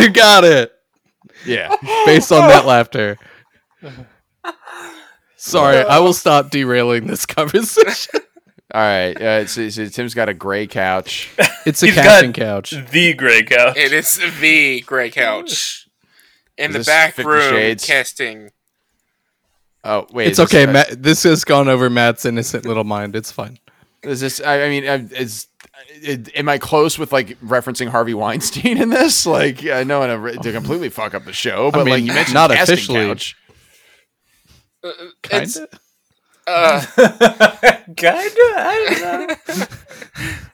you got it. Yeah. Based on that laughter. Sorry, I will stop derailing this conversation. All right. Uh, so, so Tim's got a gray couch. It's a He's casting got couch. The gray couch. It is the gray couch in Is the back room Shades? casting. Oh wait. It's is this- okay. uh, Matt, this has gone over Matt's innocent little mind. It's fine. Is this? I, I mean, is it, am I close with like referencing Harvey Weinstein in this? Like, I know to, re- to completely fuck up the show, but mean, like you mentioned, not casting officially. couch. Kind It's, of. uh, Kinda. I don't know.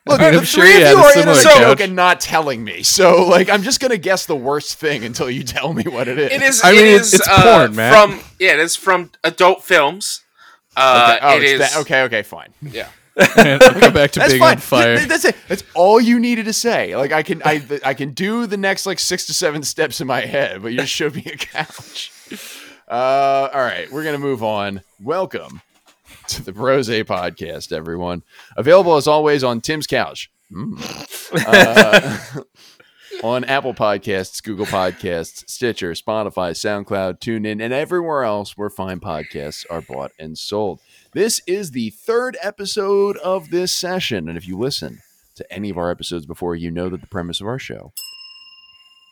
Look, mean, the I'm sure three he of had you a are in similar a joke couch. and not telling me. So, like, I'm just gonna guess the worst thing until you tell me what it is. it is. I mean, it it's- is, it's uh, porn, man. From yeah, it is from adult films. Uh, Okay. Oh, it's that- okay. Okay. Fine. Yeah. I'll go back to That's being fine. on fire. That's it. That's all you needed to say. Like, I can, I, I can do the next like six to seven steps in my head, but you just showed me a couch. Uh, all right, we're gonna move on. Welcome to the Brose Podcast, everyone. Available as always on Tim's Couch. Mm. Uh, on Apple Podcasts, Google Podcasts, Stitcher, Spotify, SoundCloud, TuneIn, and everywhere else where fine podcasts are bought and sold. This is the third episode of this session, and if you listen to any of our episodes before, you know that the premise of our show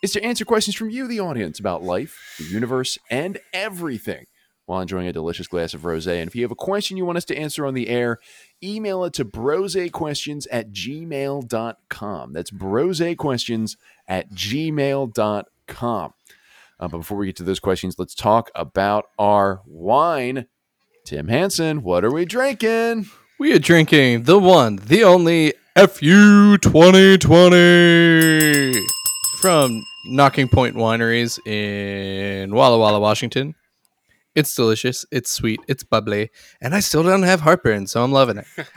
is to answer questions from you, the audience, about life, the universe, and everything while enjoying a delicious glass of rosé. And if you have a question you want us to answer on the air, email it to brosequestions at gmail.com. That's brosequestions at gmail.com. Uh, but before we get to those questions, let's talk about our wine. Tim Hansen, what are we drinking? We are drinking the one, the only FU 2020 from Knocking Point Wineries in Walla Walla, Washington. It's delicious, it's sweet, it's bubbly, and I still don't have heartburn, so I'm loving it.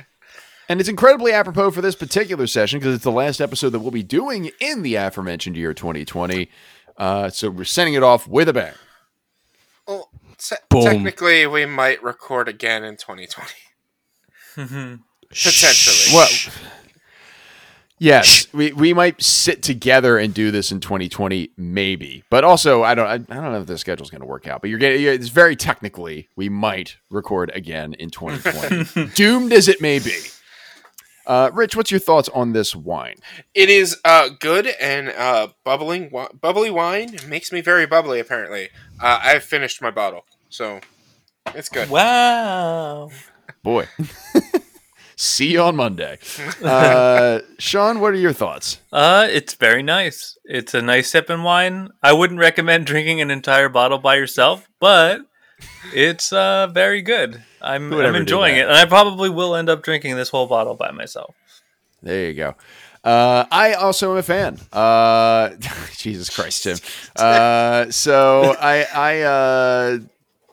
And it's incredibly apropos for this particular session because it's the last episode that we'll be doing in the aforementioned year 2020. Uh, so we're sending it off with a bang. Well, te- technically, we might record again in 2020. Potentially. Well, yes, we, we might sit together and do this in 2020, maybe. But also, I don't I, I don't know if the schedule's going to work out. But you're getting it's very technically we might record again in 2020, doomed as it may be. Uh, Rich, what's your thoughts on this wine? It is uh, good and uh, bubbling, wi- bubbly wine. It makes me very bubbly. Apparently, uh, I've finished my bottle, so it's good. Wow. Boy, see you on Monday. Uh, Sean, what are your thoughts? Uh, it's very nice. It's a nice sip sipping wine. I wouldn't recommend drinking an entire bottle by yourself, but it's uh very good. I'm I'm enjoying it, and I probably will end up drinking this whole bottle by myself. There you go. Uh, I also am a fan. Uh, Jesus Christ, Tim. Uh, so I I uh,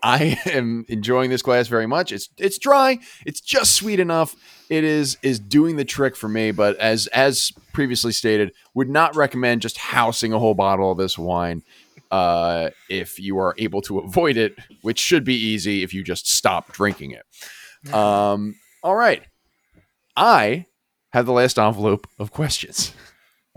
I am enjoying this glass very much. It's it's dry. It's just sweet enough. It is is doing the trick for me. But as as previously stated, would not recommend just housing a whole bottle of this wine. Uh, if you are able to avoid it, which should be easy if you just stop drinking it. Um, all right. I have the last envelope of questions.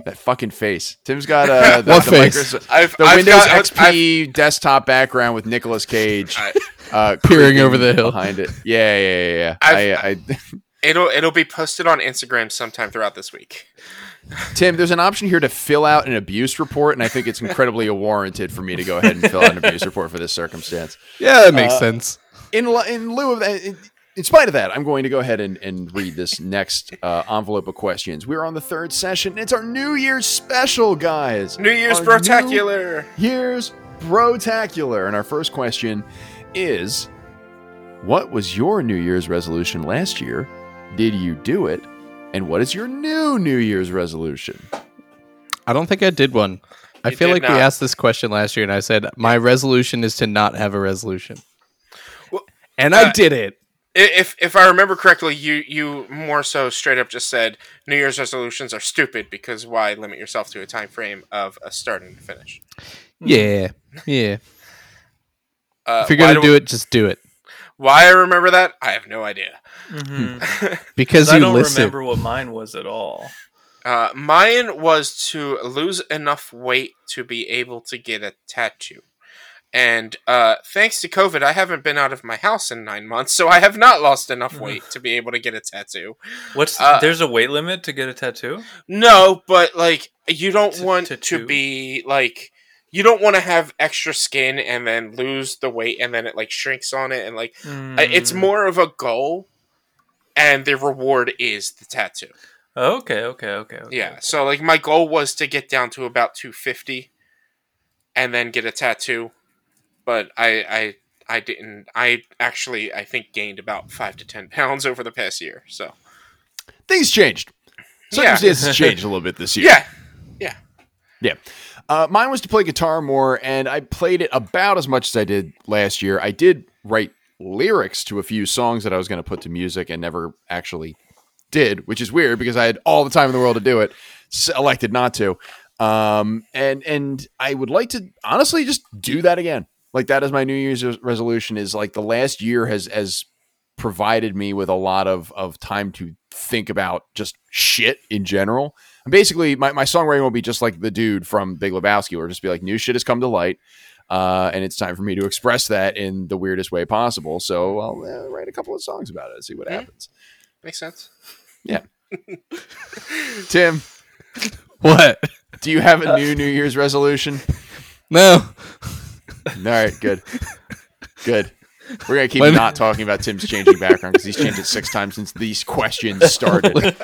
That fucking face. Tim's got uh, the, What the, face? Microsoft- I've, the I've Windows got, XP desktop background with Nicolas Cage I, uh, Peering over the hill. behind it. Yeah, yeah, yeah. yeah. I, I, it'll it'll be posted on Instagram sometime throughout this week. Tim, there's an option here to fill out an abuse report, and I think it's incredibly warranted for me to go ahead and fill out an abuse report for this circumstance. Yeah, that makes Uh, sense. in in lieu of that, in, in spite of that, I'm going to go ahead and, and read this next uh, envelope of questions. We're on the third session. It's our New Year's special, guys. New Year's Our Brotacular. New Year's Brotacular. And our first question is What was your New Year's resolution last year? Did you do it? And what is your new New Year's resolution? I don't think I did one. I You feel did like we asked this question last year, and I said my resolution is to not have a resolution, Well, and I uh, did it. If if I remember correctly, you you more so straight up just said New Year's resolutions are stupid because why limit yourself to a time frame of a start and finish? Yeah, yeah. Uh, If you're gonna do it, just do it Why I remember that, I have no idea. Mm-hmm. because I you don't listen. remember what mine was at all. Uh, mine was to lose enough weight to be able to get a tattoo. And uh, thanks to COVID, I haven't been out of my house in nine months, so I have not lost enough weight to be able to get a tattoo. What's Uh, there's a weight limit to get a tattoo? No, but like you don't T- want tattoo? to be like you don't want to have extra skin and then lose the weight and then it like shrinks on it and like uh, it's Mm. more of a goal and the reward is the tattoo. Okay, okay, okay. okay. Yeah. So like my goal was to get down to about 250 and then get a tattoo. But I I I didn't I actually I think gained about 5 to 10 pounds over the past year. So Things changed. Yeah. Circumstances changed a little bit this year. yeah. Yeah. Uh, mine was to play guitar more, and I played it about as much as I did last year. I did write lyrics to a few songs that I was going to put to music and never actually did, which is weird because I had all the time in the world to do it, s- elected not to. Um, and and I would like to honestly just do that again. Like that is my New Year's resolution. Is like the last year has has provided me with a lot of of time to think about just shit in general. And basically, my, my songwriting will be just like the dude from Big Lebowski, or just be like, new shit has come to light. Uh, and it's time for me to express that in the weirdest way possible. So I'll uh, write a couple of songs about it and see what Mhm. happens. Makes sense. Yeah. Tim, What? do you have a new New Year's resolution? No. All right, good. Good. We're going to keep When- not talking about Tim's changing background because he's changed it six times since these questions started.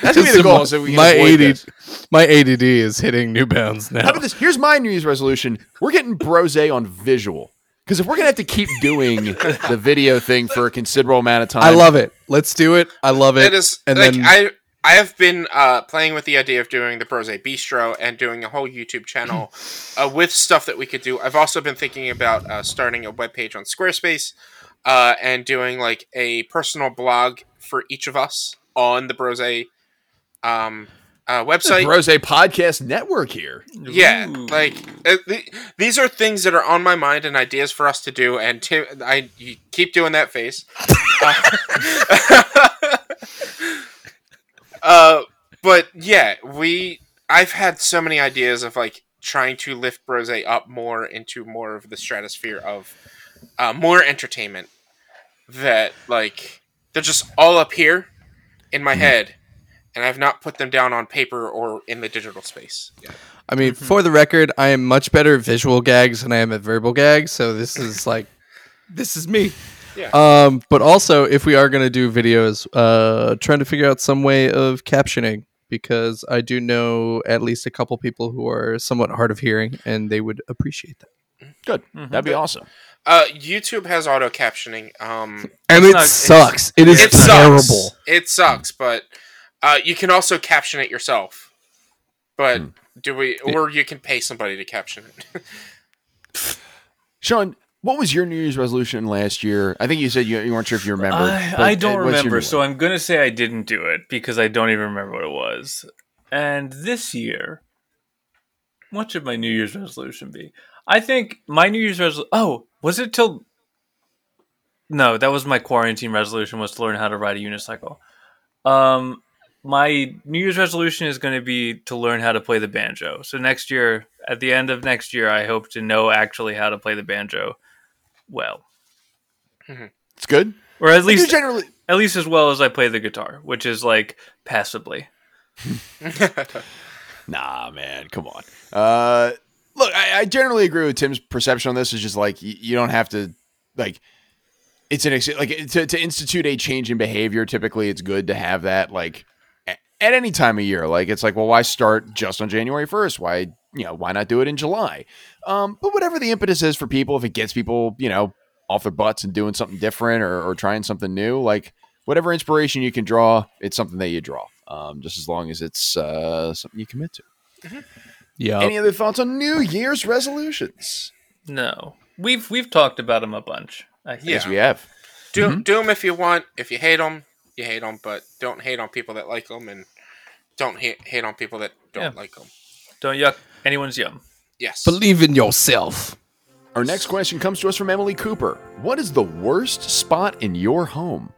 That's going to be the goal. So we can my avoid ADD, this. my ADD is hitting new bounds now. How about this? Here's my New Year's resolution. We're getting Brose on visual. Because if we're going to have to keep doing the video thing for a considerable amount of time. I love it. Let's do it. I love it. It is and like then I I have been uh, playing with the idea of doing the Brose Bistro and doing a whole YouTube channel uh, with stuff that we could do. I've also been thinking about uh, starting a webpage on Squarespace uh, and doing like a personal blog for each of us on the Brose um, uh, website. Brose Podcast Network here. Yeah, Ooh. like uh, th- these are things that are on my mind and ideas for us to do. And Tim, I you keep doing that face. Uh, but yeah, we. I've had so many ideas of like trying to lift Brose up more into more of the stratosphere of uh, more entertainment. That like they're just all up here in my head, and I've not put them down on paper or in the digital space. yet. I mean, for the record, I am much better at visual gags than I am at verbal gags. So this is like, this is me. Yeah. Um, but also, if we are going to do videos, uh, trying to figure out some way of captioning because I do know at least a couple people who are somewhat hard of hearing, and they would appreciate that. Good. That'd be awesome. Uh, YouTube has auto captioning. Um, And it not- it's- sucks. It is it terrible. sucks. It sucks, but uh, you can also caption it yourself. But Hmm. do we? Or you can pay somebody to caption it. Sean, what was your New Year's resolution last year? I think you said you, you weren't sure if you remember. I, I don't remember, so I'm gonna say I didn't do it because I don't even remember what it was. And this year, what should my New Year's resolution be? I think my New Year's resolution. Oh, was it till? No, that was my quarantine resolution was to learn how to ride a unicycle. Um, my New Year's resolution is going to be to learn how to play the banjo. So next year, at the end of next year, I hope to know actually how to play the banjo well, it's good. or at least generally. at least as well as I play the guitar, which is like passably. Nah, man, come on. Uh, look, I, I generally agree with Tim's perception on this. Is just like you, you don't have to like. It's an ex- like to, to institute a change in behavior. Typically, it's good to have that like at any time of year. Like it's like, well, why start just on January first? Why you know why not do it in July? Um, but whatever the impetus is for people, if it gets people you know off their butts and doing something different or, or trying something new, like whatever inspiration you can draw, it's something that you draw. Um, just as long as it's uh, something you commit to. Yeah. Any other thoughts on New Year's resolutions? No, we've we've talked about them a bunch. I think. Yes, we have. do Mhm. do them if you want. If you hate them, you hate them. But don't hate on people that like them, and don't hate hate on people that don't Yeah. like them. Don't yuck anyone's yum. Yes. Believe in yourself. Our next question comes to us from Emily Cooper. What is the worst spot in your home?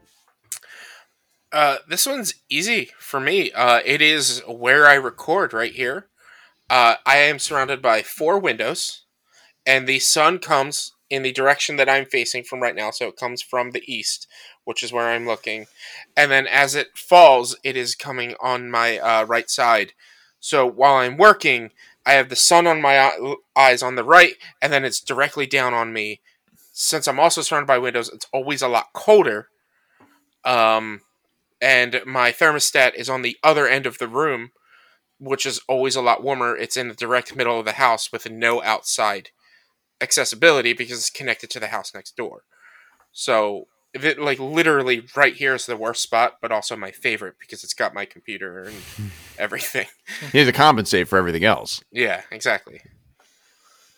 Uh, this one's easy for me. Uh, it is where I record right here. Uh, I am surrounded by four windows, and the sun comes in the direction that I'm facing from right now. So it comes from the east, which is where I'm looking. And then as it falls, it is coming on my uh, right side. So while I'm working, I have the sun on my eyes on the right, and then it's directly down on me. Since I'm also surrounded by windows, it's always a lot colder. Um, and my thermostat is on the other end of the room, which is always a lot warmer. It's in the direct middle of the house with no outside accessibility because it's connected to the house next door. So it like literally right here is the worst spot, but also my favorite because it's got my computer and everything. You need to compensate for everything else. Yeah, exactly.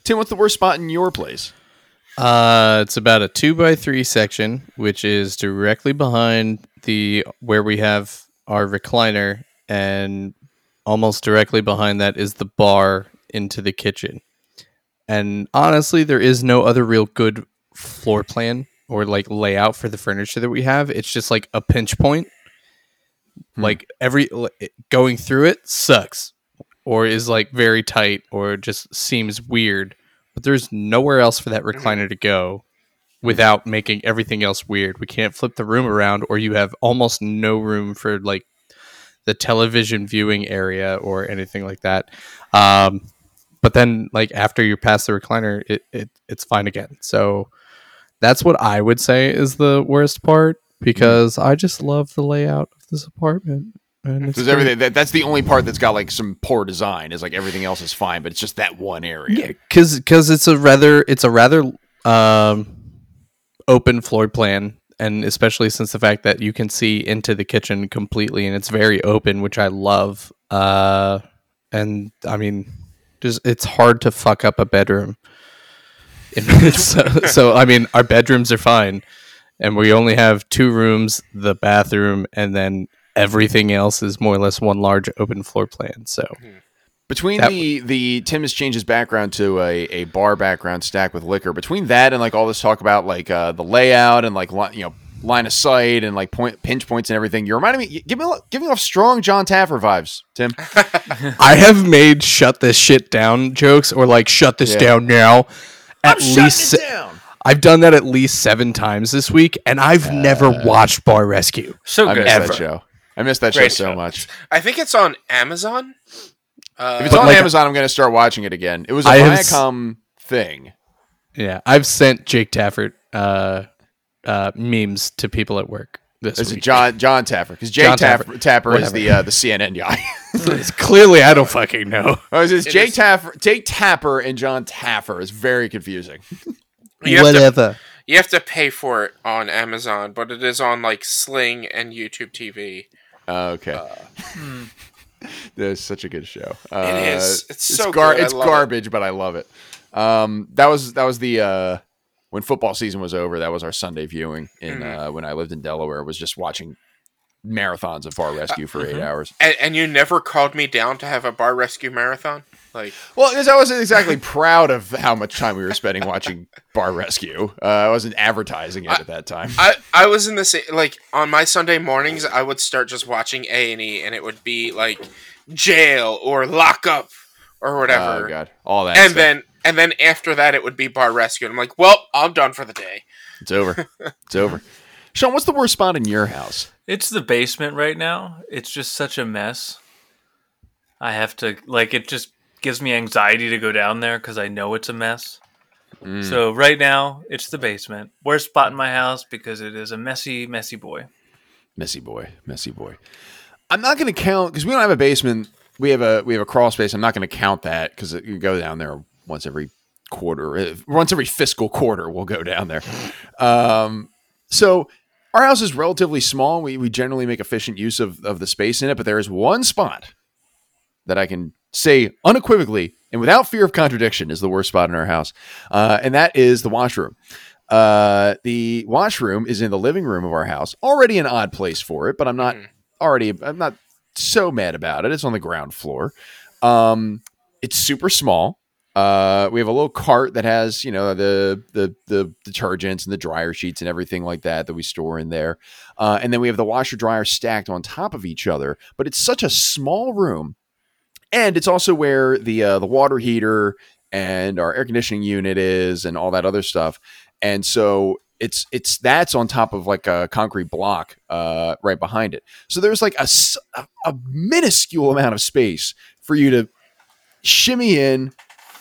Tim, what's the worst spot in your place? Uh, it's about a two by three section, which is directly behind the where we have our recliner, and almost directly behind that is the bar into the kitchen. And honestly, there is no other real good floor plan or like layout for the furniture that we have. It's just like a pinch point. Hmm. Like every going through it sucks, or is like very tight, or just seems weird but there's nowhere else for that recliner to go without making everything else weird. We can't flip the room around, or you have almost no room for like the television viewing area or anything like that. Um, but then, like after you pass the recliner, it, it it's fine again. So that's what I would say is the worst part because I just love the layout of this apartment. And it's everything that, that's the only part that's got like some poor design. Is like everything else is fine, but it's just that one area. Yeah, because it's a rather it's a rather um, open floor plan, and especially since the fact that you can see into the kitchen completely, and it's very open, which I love. Uh, and I mean, just it's hard to fuck up a bedroom. so, so I mean, our bedrooms are fine, and we only have two rooms, the bathroom, and then everything else is more or less one large open floor plan. So Between That the the Tim has changed his background to a, a bar background stack with liquor. Between that and like all this talk about like uh, the layout and like you know line of sight and like point pinch points and everything, you're reminding me. Give me give me off strong John Taffer vibes, Tim. I have made shut this shit down jokes or like shut this Yeah. down now at least se- down. I've done that at least 7 times this week and I've never watched Bar Rescue. So I good. missed Ever. that show. I missed that Great show so show. much. I think it's on Amazon. Uh, If it's on like- Amazon, I'm going to start watching it again. It was a I have s- Viacom thing. Yeah, I've sent Jake Taffert uh, uh, memes to people at work this Is it week. John John Taffer? Because Jay John Tapper, Taffer. Tapper is the uh, the CNN guy. It's clearly I don't fucking know. oh, it's it's It Jake is- Taffer, Jay Tapper, and John Taffer. It's very confusing. you, have to, Whatever. you have to pay for it on Amazon, but it is on like Sling and YouTube TV. Oh, okay. That's such a good show. Uh, It is. It's so gar- good. It's love it. garbage, but I love it. Um, that was that was the uh, when football season was over. That was our Sunday viewing. In Mhm. uh, when I lived in Delaware, was just watching marathons of Bar Rescue for eight hours. And, and you never called me down to have a bar rescue marathon? Like, Well, because I wasn't exactly proud of how much time we were spending watching Bar Rescue. Uh, I wasn't advertising it at that time. I, I was in the same, like, on my Sunday mornings, I would start just watching A&E, and it would be, like, jail or lockup or whatever. Oh god, all that. and stuff. then and then after that, it would be bar rescue. And I'm like, well, I'm done for the day. it's over. It's over. Sean, what's the worst spot in your house? It's the basement right now. It's just such a mess. I have to like it just gives me anxiety to go down there because I know it's a mess. Mm. So right now it's the basement. Worst spot in my house because it is a messy, messy boy. Messy boy, messy boy. I'm not going to count because we don't have a basement. We have a we have a crawl space. I'm not going to count that because you go down there once every quarter, uh, once every fiscal quarter. We'll go down there. Um, so our house is relatively small. We we generally make efficient use of of the space in it, but there is one spot that I can say unequivocally and without fear of contradiction is the worst spot in our house, uh, and that is the washroom. Uh, the washroom is in the living room of our house. Already an odd place for it, but I'm not Mhm. already. I'm not so mad about it. It's on the ground floor. Um, it's super small. Uh, we have a little cart that has you know the the the detergents and the dryer sheets and everything like that that we store in there. Uh, and then we have the washer dryer stacked on top of each other. But it's such a small room, and it's also where the uh, the water heater and our air conditioning unit is and all that other stuff. And so it's it's that's on top of like a concrete block uh, right behind it. So there's like a, a minuscule amount of space for you to shimmy in,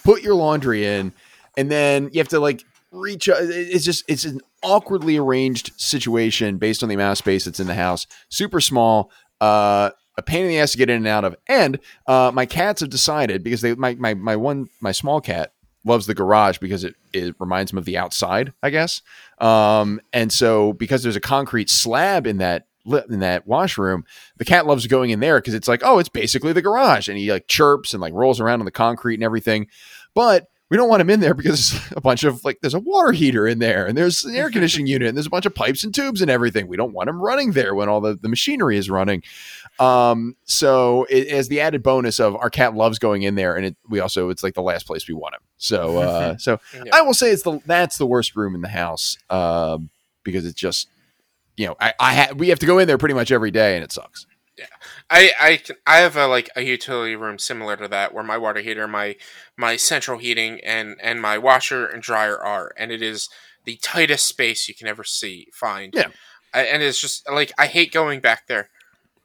put your laundry in, and then you have to like reach. uh, It's just it's an awkwardly arranged situation based on the amount of space that's in the house. Super small. Uh, a pain in the ass to get in and out of. And uh, my cats have decided because they my my my one my small cat loves the garage because it, it reminds him of the outside, I guess. Um, and so because there's a concrete slab in that in that washroom, the cat loves going in there because it's like, oh, it's basically the garage, and he like chirps and like rolls around on the concrete and everything. But we don't want him in there because there's a bunch of like there's a water heater in there and there's an air conditioning unit and there's a bunch of pipes and tubes and everything. We don't want him running there when all the, the machinery is running. Um, so it as the added bonus of our cat loves going in there, and it we also it's like the last place we want him. So uh, so Yeah. I will say it's the that's the worst room in the house um, because it's just you know I I ha- we have to go in there pretty much every day and it sucks. I I can, I have a like a utility room similar to that where my water heater, my my central heating, and and my washer and dryer are, and it is the tightest space you can ever see find. Yeah. I, and it's just like I hate going back there.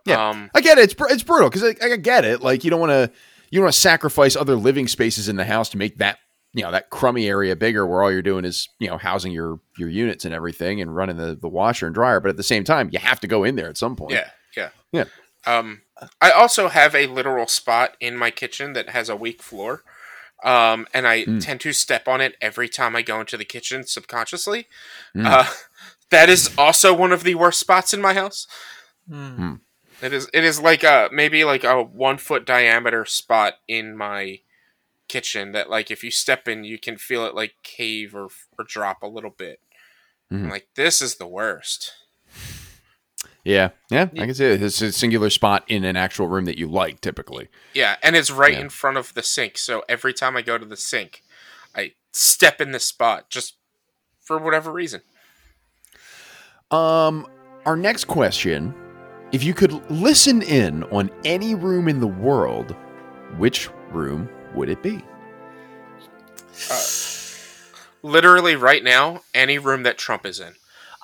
Yeah. Um, I get it. It's it's brutal because I, I get it. Like you don't want to you don't want to sacrifice other living spaces in the house to make that you know that crummy area bigger where all you're doing is you know housing your your units and everything and running the the washer and dryer. But at the same time, you have to go in there at some point. Yeah, yeah, Yeah. Um, I also have a literal spot in my kitchen that has a weak floor, um, and I Mm. tend to step on it every time I go into the kitchen subconsciously. Mm. Uh, that is also one of the worst spots in my house. Hmm. It is. It is like a maybe like a one foot diameter spot in my kitchen that like if you step in, you can feel it like cave or or drop a little bit. I'm Mhm. like this is the worst. Yeah, yeah, I can see it. It's a singular spot in an actual room that you like, typically. Yeah, and it's right Yeah. in front of the sink. So every time I go to the sink, I step in this spot just for whatever reason. Um, our next question: If you could listen in on any room in the world, which room would it be? Literally right now, any room that Trump is in.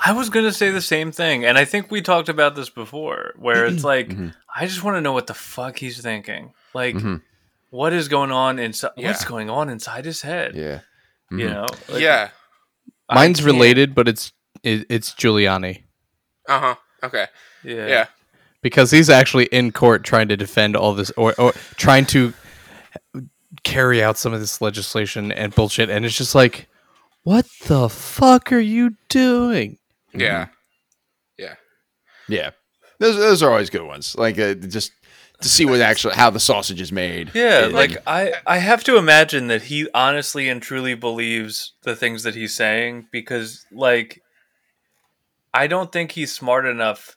I was gonna say the same thing, and I think we talked about this before, where it's like, Mhm. I just want to know what the fuck he's thinking. Like, Mhm. what is going on inside? Yeah. What's going on inside his head? Yeah, You Mhm. know? Like, yeah. I Mine's can't- related, but it's it, it's Giuliani Uh huh. Okay. Yeah. Yeah. because he's actually in court trying to defend all this or, or trying to carry out some of this legislation and bullshit, and it's just like, what the fuck are you doing? Yeah. yeah. Yeah. Those those are always good ones. Like uh, just to see what actually how the sausage is made. Yeah, like I, I have to imagine that he honestly and truly believes the things that he's saying because, like, I don't think he's smart enough.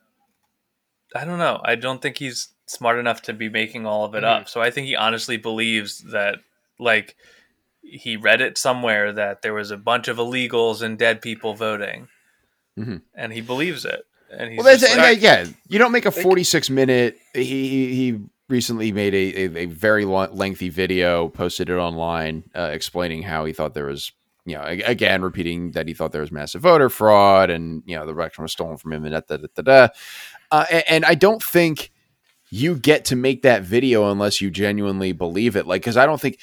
I don't know. I don't think he's smart enough to be making all of it up. So I think he honestly believes that, like, he read it somewhere that there was a bunch of illegals and dead people voting, Mhm. and he believes it. And he's well, that's like, that- yeah. You don't make a forty-six minute. He he, he recently made a, a, a very long, lengthy video, posted it online, uh, explaining how he thought there was, you know, again repeating that he thought there was massive voter fraud, and you know the election was stolen from him, and da da da da. da. Uh, and, and I don't think you get to make that video unless you genuinely believe it. Like, because I don't think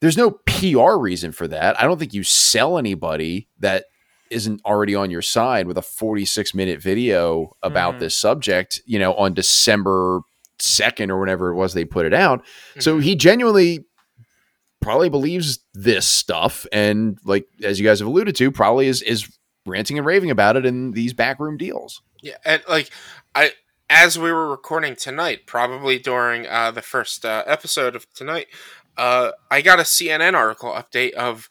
there's no PR reason for that. I don't think you sell anybody that isn't already on your side with a 46 minute video about Mhm. this subject, you know, on December 2nd or whenever it was they put it out. So he genuinely probably believes this stuff and like as you guys have alluded to, probably is is ranting and raving about it in these backroom deals. Yeah, and like I, as we were recording tonight, probably during uh, the first uh, episode of tonight, uh, I got a CNN article update of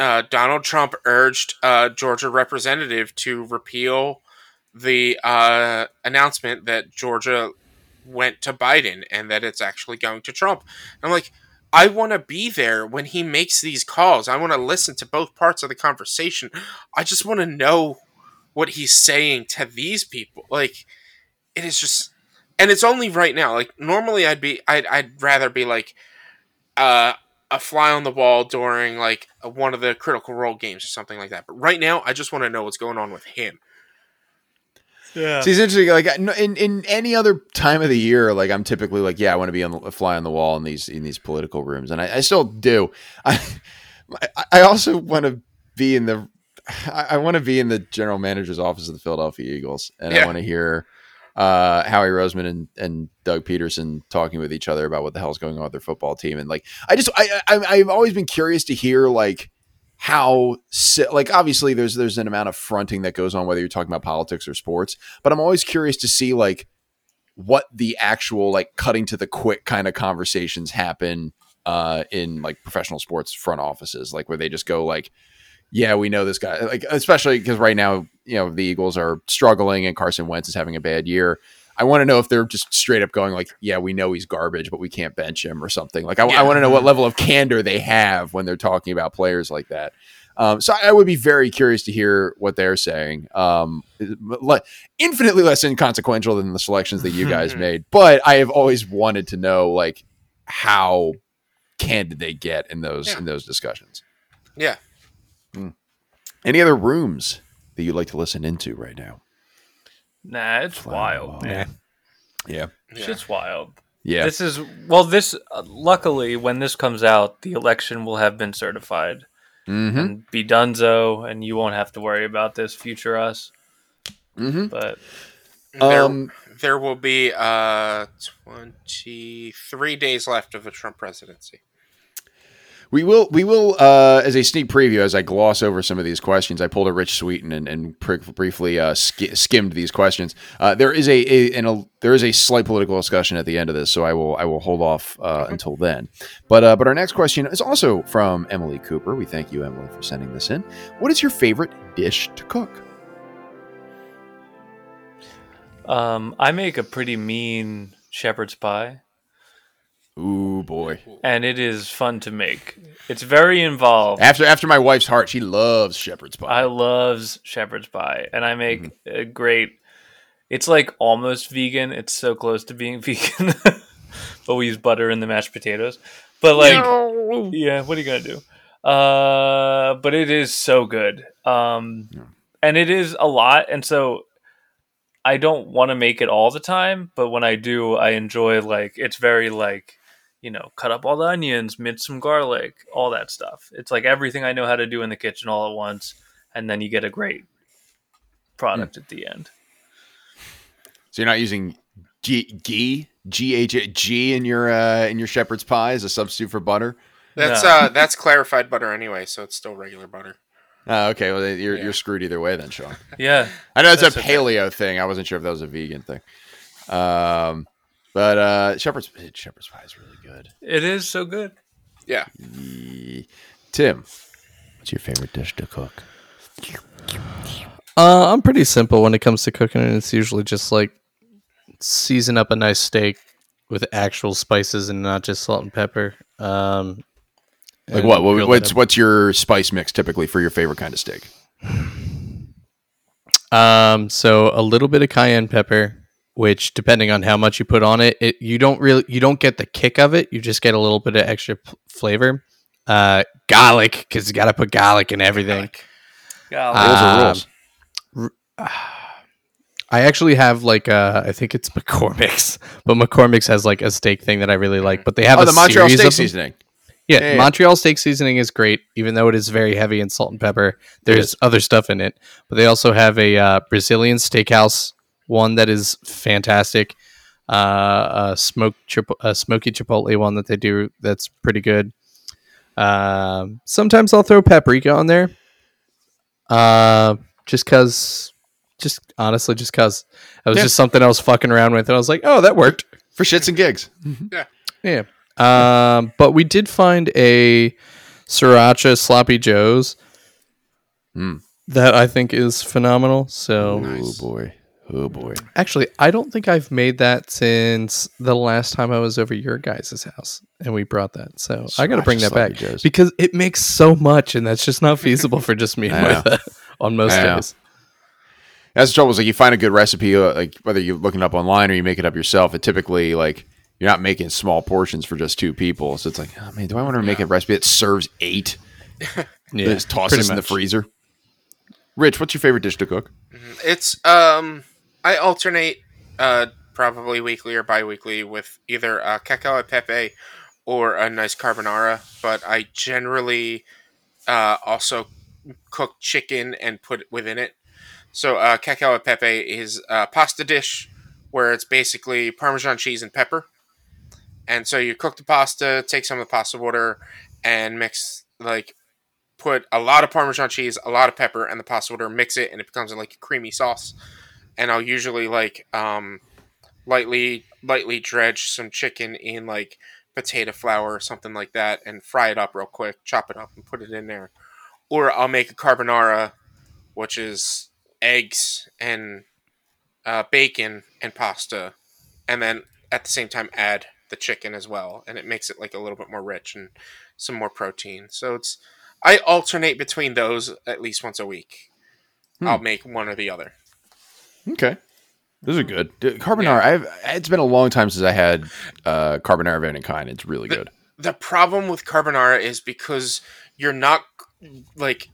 uh, Donald Trump urged uh, Georgia representative to repeal the uh, announcement that Georgia went to Biden and that it's actually going to Trump. I'm like, I want to be there when he makes these calls. I want to listen to both parts of the conversation. I just want to know what he's saying to these people. Like it is just and it's only right now. Like normally I'd be I'd I'd rather be like uh a fly on the wall during like one of the critical role games or something like that. But right now I just want to know what's going on with him. Yeah. See, it's interesting. Like in in any other time of the year, like I'm typically like, yeah, I want to be on the fly on the wall in these in these political rooms, and I, I still do. I I also want to be in the I, I want to be in the general manager's office of the Philadelphia Eagles, and I want to hear uh, Howie Roseman and, and Doug Pederson talking with each other about what the hell's going on with their football team, and like I just I, I I've always been curious to hear like how like obviously there's there's an amount of fronting that goes on whether you're talking about politics or sports but i'm always curious to see like what the actual like cutting to the quick kind of conversations happen uh in like professional sports front offices like where they just go like yeah we know this guy like especially because right now you know the eagles are struggling and carson wentz is having a bad year I want to know if they're just straight up going like, yeah, we know he's garbage, but we can't bench him or something. Like, I, I want to know what level of candor they have when they're talking about players like that. Um, so I would be very curious to hear what they're saying. Um, le- infinitely less inconsequential than the selections that you guys made, but I have always wanted to know like how candid they get in those Yeah. in those discussions. Yeah. Any other rooms that you'd like to listen into right now? Nah, it's wild, man. Yeah, Yeah. Shit's wild. yeah. This is well. This uh, luckily, when this comes out, the election will have been certified mm-hmm. and be donezo, and you won't have to worry about this future us. Mm-hmm. But There, Um, there will be uh 23 days left of the Trump presidency. We will, we will, uh, as a sneak preview, as I gloss over some of these questions, I pulled a Rich Sweeten and, and pr- briefly uh, sk- skimmed these questions. Uh, there is a, a, an, a there is a slight political discussion at the end of this, so I will I will hold off uh, until then. But uh, but our next question is also from Emily Cooper. We thank you, Emily, for sending this in. What is your favorite dish to cook? um, I make a pretty mean shepherd's pie, Ooh boy! and it is fun to make. It's very involved. After after my wife's heart, she loves shepherd's pie. I loves shepherd's pie, and I make Mm-hmm. a great. It's like almost vegan. It's so close to being vegan, but we use butter in the mashed potatoes. But like, yeah, what are you gonna do? Uh, but it is so good. Um, Yeah. and it is a lot, and so I don't want to make it all the time, but when I do, I enjoy like it's very like you know, cut up all the onions, mince some garlic, all that stuff. It's like everything I know how to do in the kitchen all at once, and then you get a great product at the end. so you're not using G G G H G in your uh, in your shepherd's pie as a substitute for butter. That's No. uh that's clarified butter anyway, so it's still regular butter. Oh, okay. Well, you're, Yeah. you're screwed either way then, Sean. Yeah, I know it's That's a okay. paleo thing. I wasn't sure if that was a vegan thing. Um, but uh, shepherd's shepherd's pie is really good. it is so good. Yeah. Ye- Tim, what's your favorite dish to cook? Uh, I'm pretty simple when it comes to cooking, and it's usually just like season up a nice steak with actual spices and not just salt and pepper. Um, Like and what? what what's what's your spice mix typically for your favorite kind of steak? Um, so a little bit of cayenne pepper, which depending on how much you put on it, it you don't really you don't get the kick of it. You just get a little bit of extra p- flavor. Uh, garlic because you got to put garlic in everything. Yeah, Uh, Rules are Um, rules. I actually have like uh, I think it's McCormick's, but McCormick's has like a steak thing that I really like. But they have Oh, a the Montreal series steak of seasoning. Yeah, Yeah, yeah. Montreal steak seasoning is great, even though it is very heavy in salt and pepper. There's other stuff in it, but they also have a uh, Brazilian steakhouse one that is fantastic. Uh, a smoked chip- a smoky chipotle one that they do that's pretty good. Um, sometimes I'll throw paprika on there, uh, just cause, just honestly, just cause it was Yeah. just something I was fucking around with, and I was like, oh, that worked. For shits and gigs. Yeah. Um, but we did find a sriracha sloppy joes Mm. that I think is phenomenal. So Oh boy. Oh boy. Actually, I don't think I've made that since the last time I was over your guys' house and we brought that. So I got to bring that back Sloppy Joes. because it makes so much and that's just not feasible for just me and I. Martha on most I days. That's the trouble. Is like you find a good recipe, uh, like whether you're looking it up online or you make it up yourself. It typically like you're not making small portions for just two people. So it's like, oh man, do I want to make a recipe that serves eight? Yeah, Just toss pretty this in the freezer. Rich, what's your favorite dish to cook? It's um I alternate uh probably weekly or bi-weekly with either uh, cacio e pepe or a nice carbonara, but I generally uh, also cook chicken and put it within it. So uh, cacio e pepe is a pasta dish where it's basically parmesan cheese and pepper. And so you cook the pasta, take some of the pasta water, and mix like put a lot of parmesan cheese, a lot of pepper, and the pasta water. Mix it, and it becomes like a creamy sauce. And I'll usually like um, lightly lightly dredge some chicken in like potato flour or something like that, and fry it up real quick. Chop it up and put it in there. Or I'll make a carbonara, which is eggs and uh, bacon and pasta, and then at the same time add the chicken as well, and it makes it like a little bit more rich and some more protein. So it's I alternate between those at least once a week. Hmm. I'll make one or the other. Okay. Those are good. D- Carbonara. I've it's been a long time since I had uh, carbonara of any kind. It's really good. The problem with carbonara is because you're not like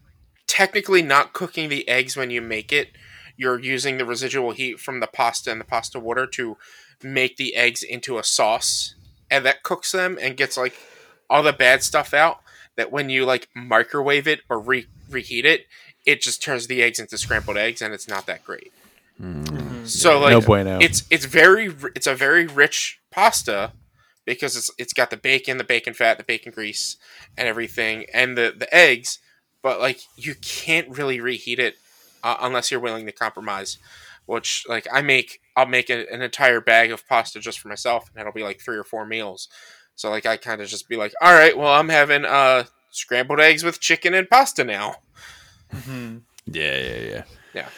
technically not cooking the eggs when you make it. You're using the residual heat from the pasta and the pasta water to make the eggs into a sauce, and that cooks them and gets like all the bad stuff out. That when you like microwave it or re- reheat it, it just turns the eggs into scrambled eggs, and it's not that great. So like no bueno. it's it's very it's a very rich pasta because it's it's got the bacon, the bacon fat, the bacon grease, and everything, and the the eggs. But like you can't really reheat it uh, unless you're willing to compromise. Which like I make, I'll make a, an entire bag of pasta just for myself, and it'll be like three or four meals. So like I kind of just be like, all right, well I'm having uh scrambled eggs with chicken and pasta now. Mm-hmm. Yeah, yeah, Yeah. yeah.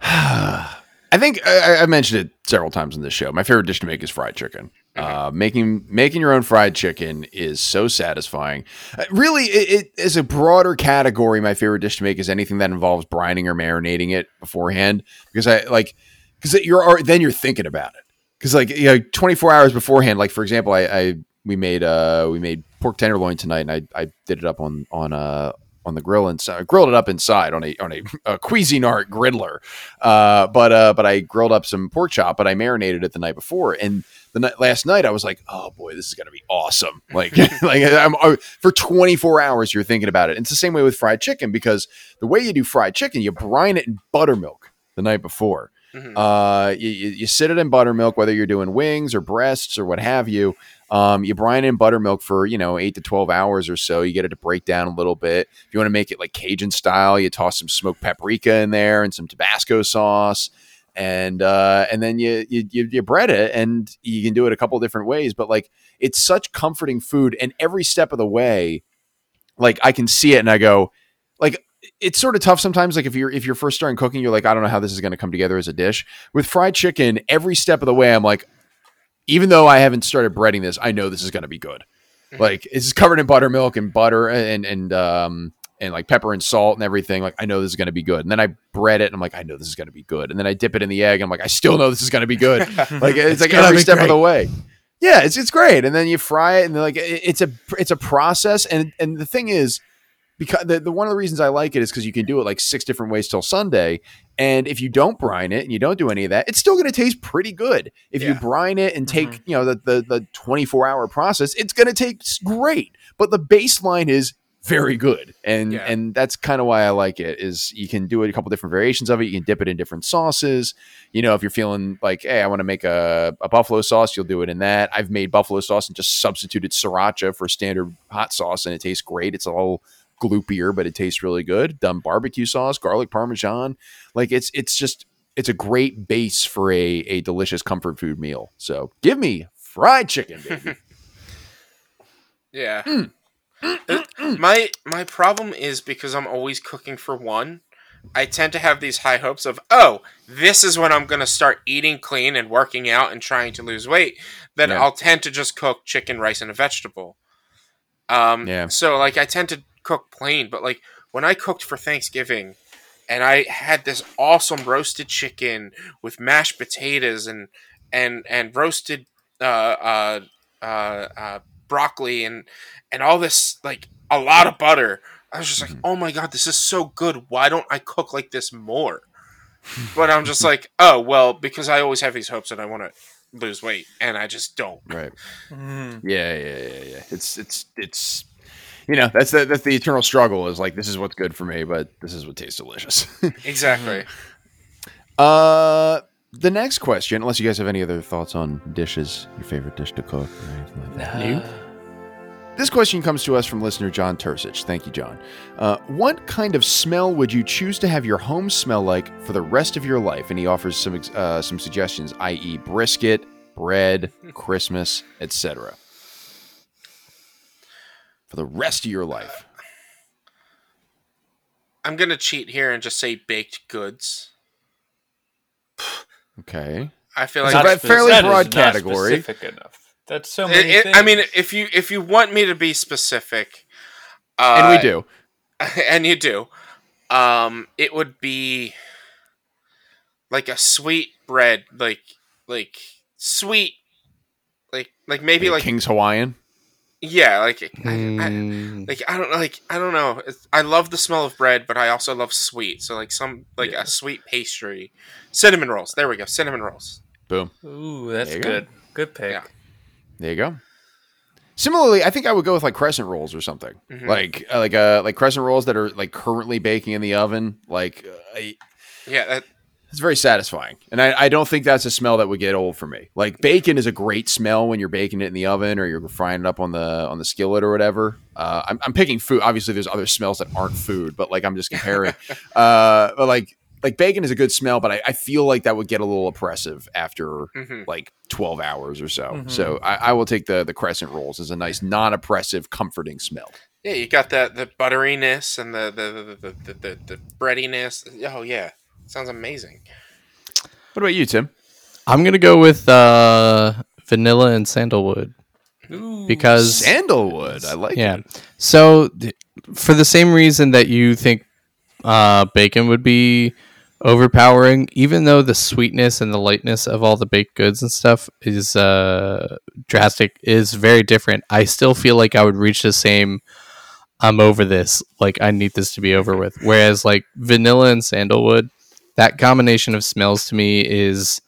I think I, I- mentioned it several times in this show. My favorite dish to make is fried chicken. Uh, making making your own fried chicken is so satisfying. Uh, really, it, it is a broader category. My favorite dish to make is anything that involves brining or marinating it beforehand, because I like because you're then you're thinking about it. Because like you know, 24 hours beforehand, like for example, I, I we made uh we made pork tenderloin tonight, and I I did it up on on uh on the grill inside, grilled it up inside on a on a, a Cuisinart griddler. Uh, but uh, but I grilled up some pork chop, but I marinated it the night before, and the night last night I was like, oh boy, this is gonna be awesome. Like like I'm uh, for 24 hours you're thinking about it. And it's the same way with fried chicken because the way you do fried chicken, you brine it in buttermilk the night before. Mhm. Uh, you, you sit it in buttermilk, whether you're doing wings or breasts or what have you. Um, you brine in buttermilk for you know eight to twelve hours or so. You get it to break down a little bit. If you want to make it like Cajun style, you toss some smoked paprika in there and some Tabasco sauce, and uh, and then you you you bread it, and you can do it a couple different ways. But like it's such comforting food, and every step of the way, like I can see it, and I go, like it's sort of tough sometimes. Like if you're if you're first starting cooking, you're like, I don't know how this is going to come together as a dish. With fried chicken, every step of the way, I'm like, even though I haven't started breading this, I know this is going to be good. Mhm. Like it's covered in buttermilk and butter and and um and like pepper and salt and everything. Like I know this is going to be good. And then I bread it and I'm like, I know this is going to be good. And then I dip it in the egg and I'm like, I still know this is going to be good. like it's, like every step of the way. Yeah, it's it's great. And then you fry it and like it- it's a it's a process. And and the thing is, because the, the one of the reasons I like it is because you can do it like six different ways till Sunday. And if you don't brine it and you don't do any of that, it's still going to taste pretty good. If you brine it and mm-hmm. take you know the the, the 24 hour process, it's going to taste great. But the baseline is very good, and Yeah. and that's kind of why I like it. Is you can do it a couple different variations of it. You can dip it in different sauces. You know, if you're feeling like, hey, I want to make a, a buffalo sauce, you'll do it in that. I've made buffalo sauce and just substituted sriracha for standard hot sauce, and it tastes great. It's a little gloopier, but it tastes really good. Done barbecue sauce, garlic parmesan. Like it's it's just it's a great base for a a delicious comfort food meal. So give me fried chicken, baby. Yeah. Uh, my my problem is because I'm always cooking for one. I tend to have these high hopes of, oh, this is when I'm going to start eating clean and working out and trying to lose weight, then Yeah. I'll tend to just cook chicken, rice, and a vegetable. Um, Yeah. So, like, I tend to cook plain, but, like, when I cooked for Thanksgiving and I had this awesome roasted chicken with mashed potatoes and, and, and roasted uh, uh, uh, uh, broccoli and, and all this, like, a lot of butter. I was just like, Mm-hmm. oh my god, this is so good. Why don't I cook like this more? But I'm just like, oh well, because I always have these hopes that I want to lose weight, and I just don't. Right. Mm. Yeah, yeah, yeah, yeah. It's it's it's you know that's the that's the eternal struggle is like this is what's good for me, but this is what tastes delicious. Exactly. uh, the next question, unless you guys have any other thoughts on dishes, your favorite dish to cook, or anything like that. You? This question comes to us from listener John Tursich. Thank you, John. Uh, what kind of smell would you choose to have your home smell like for the rest of your life? And he offers some uh, some suggestions, i.e., brisket, bread, Christmas, etc. For the rest of your life. I'm gonna cheat here and just say baked goods. Okay. I feel It's like a fairly that is broad not category. Specific enough. That's so it, many it- things. I mean, if you if you want me to be specific, uh, And we do. and you do, um, it would be like a sweet bread, like like sweet, like like maybe Like like King's Hawaiian. Yeah, like I, I, Mm, like I don't like I don't know. It's, I love the smell of bread, but I also love sweet. So like some like a sweet pastry, cinnamon rolls. There we go, cinnamon rolls. Boom. Ooh, that's There you go. good. Good pick. Yeah. There you go. Similarly, I think I would go with like crescent rolls or something, Mhm. like uh, like uh like crescent rolls that are like currently baking in the oven. Like uh, I, Yeah, that, it's very satisfying, and I, I don't think that's a smell that would get old for me. Like bacon is a great smell when you're baking it in the oven or you're frying it up on the on the skillet or whatever. Uh, I'm I'm picking food. Obviously, there's other smells that aren't food, but like I'm just comparing. uh, but like like bacon is a good smell, but I, I feel like that would get a little oppressive after mhm. like 12 hours or so. Mhm. So I, I will take the the crescent rolls as a nice non-oppressive, comforting smell. yeah. You got that the butteriness and the the the the, the, the, the breadiness. Oh yeah, sounds amazing. What about you, Tim? I'm gonna go with uh, vanilla and sandalwood Ooh. because Sandalwood. I like yeah. it. So th- for the same reason that you think uh, bacon would be overpowering, even though the sweetness and the lightness of all the baked goods and stuff is uh, drastic, is very different. I still feel like I would reach the same. I'm over this. Like I need this to be over with. Whereas like vanilla and sandalwood, that combination of smells to me is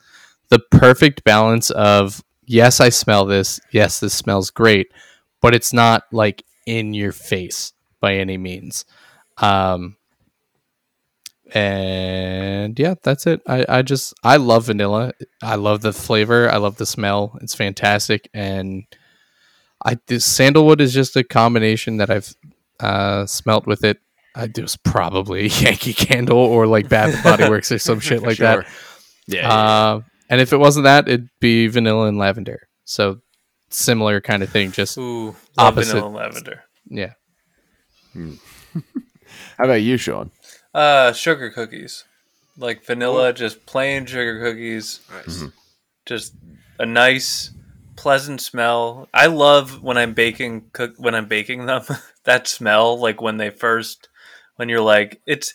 the perfect balance of yes, I smell this. Yes, this smells great, but it's not like in your face by any means. Um, and yeah, that's it. I, I just I love vanilla. I love the flavor. I love the smell. It's fantastic, and I this sandalwood is just a combination that I've uh, smelt with it. I it was probably Yankee Candle or like Bath and Body Works or some shit like that. Yeah. yeah. Uh, and if it wasn't that, it'd be vanilla and lavender. So similar kind of thing. Just Ooh, opposite- vanilla and lavender. yeah. How about you, Sean? Uh, sugar cookies, like vanilla, just plain sugar cookies. Nice. Just a nice, pleasant smell. I love when I'm baking cook when I'm baking them. that smell, like when they first, when you're like, it's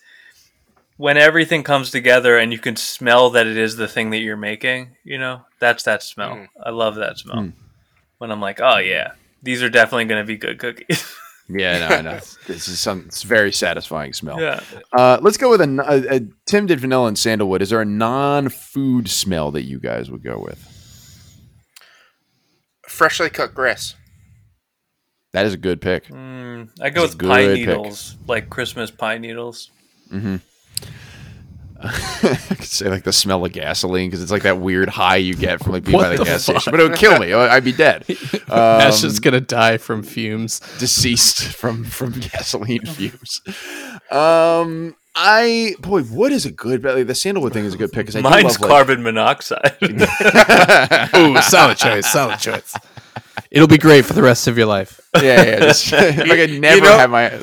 when everything comes together and you can smell that it is the thing that you're making. You know, that's that smell. Mm. I love that smell. Mm. When I'm like, oh yeah, these are definitely going to be good cookies. Yeah, no, I know. this is some. It's very satisfying smell. yeah. Uh, let's go with a Tim did vanilla and sandalwood. Is there a non-food smell that you guys would go with? Freshly cooked grits. That is a good pick. Mm, I go It's a with pine good pick. needles, like Christmas pine needles. I could say like the smell of gasoline because it's like that weird high you get from like being What by the, the gas fuck? station, but it would kill me. I'd be dead. That's Um, just gonna die from fumes. deceased from from gasoline fumes. Um, I boy, what is a good? like, The sandalwood thing is a good pick because I do Mine's love, like- carbon monoxide. Ooh, solid choice. Solid choice. It'll be great for the rest of your life. yeah, yeah. Just, if I could never know- have my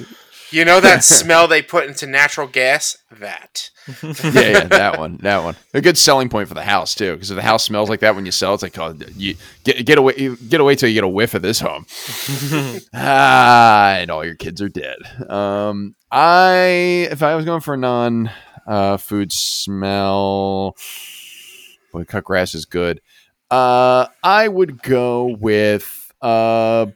You know that smell they put into natural gas? That. yeah, yeah, that one, that one. A good selling point for the house too, because if the house smells like that when you sell, it's like, oh, you get get away, get away till you get a whiff of this home. ah, and all your kids are dead. Um, I if I was going for a non uh, food smell, boy, cut grass is good. Uh, I would go with uh,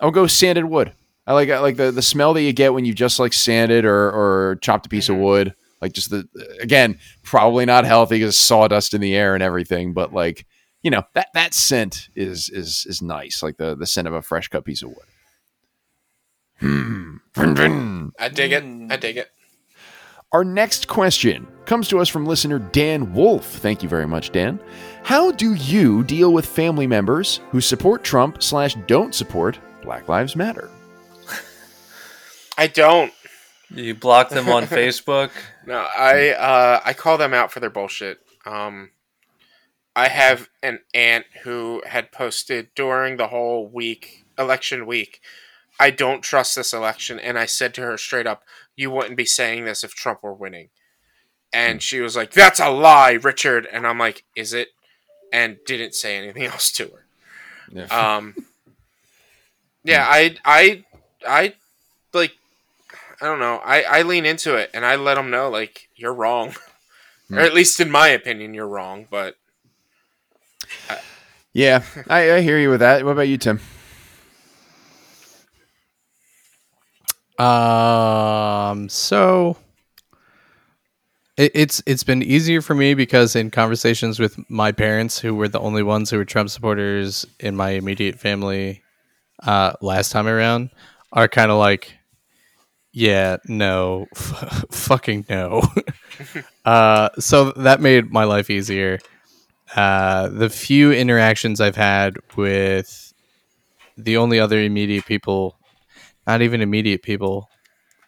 I'll go sanded wood. I like I like the, the smell that you get when you just like sanded or or chopped a piece of wood. Like just the again, probably not healthy because sawdust in the air and everything, but like you know that that scent is is is nice, like the the scent of a fresh cut piece of wood. Hmm. Vin, vin. I dig it. I dig it. Our next question comes to us from listener Dan Wolf. Thank you very much, Dan. How do you deal with family members who support Trump slash don't support Black Lives Matter? I don't. You block them on Facebook. No, I uh, I call them out for their bullshit. Um, I have an aunt who had posted during the whole week, election week, I don't trust this election, and I said to her straight up, "You wouldn't be saying this if Trump were winning." And she was like, "That's a lie, Richard." And I'm like, "Is it?" And didn't say anything else to her. Yeah. Um, yeah, I, I, I, like, I don't know. I, I lean into it and I let them know, like, you're wrong. or at least in my opinion, you're wrong. But yeah, I, I hear you with that. What about you, Tim? Um. So it, it's it's been easier for me because in conversations with my parents, who were the only ones who were Trump supporters in my immediate family, uh, last time around, are kind of like, yeah, no, f- fucking no. uh, so that made my life easier. Uh, the few interactions I've had with the only other immediate people not even immediate people,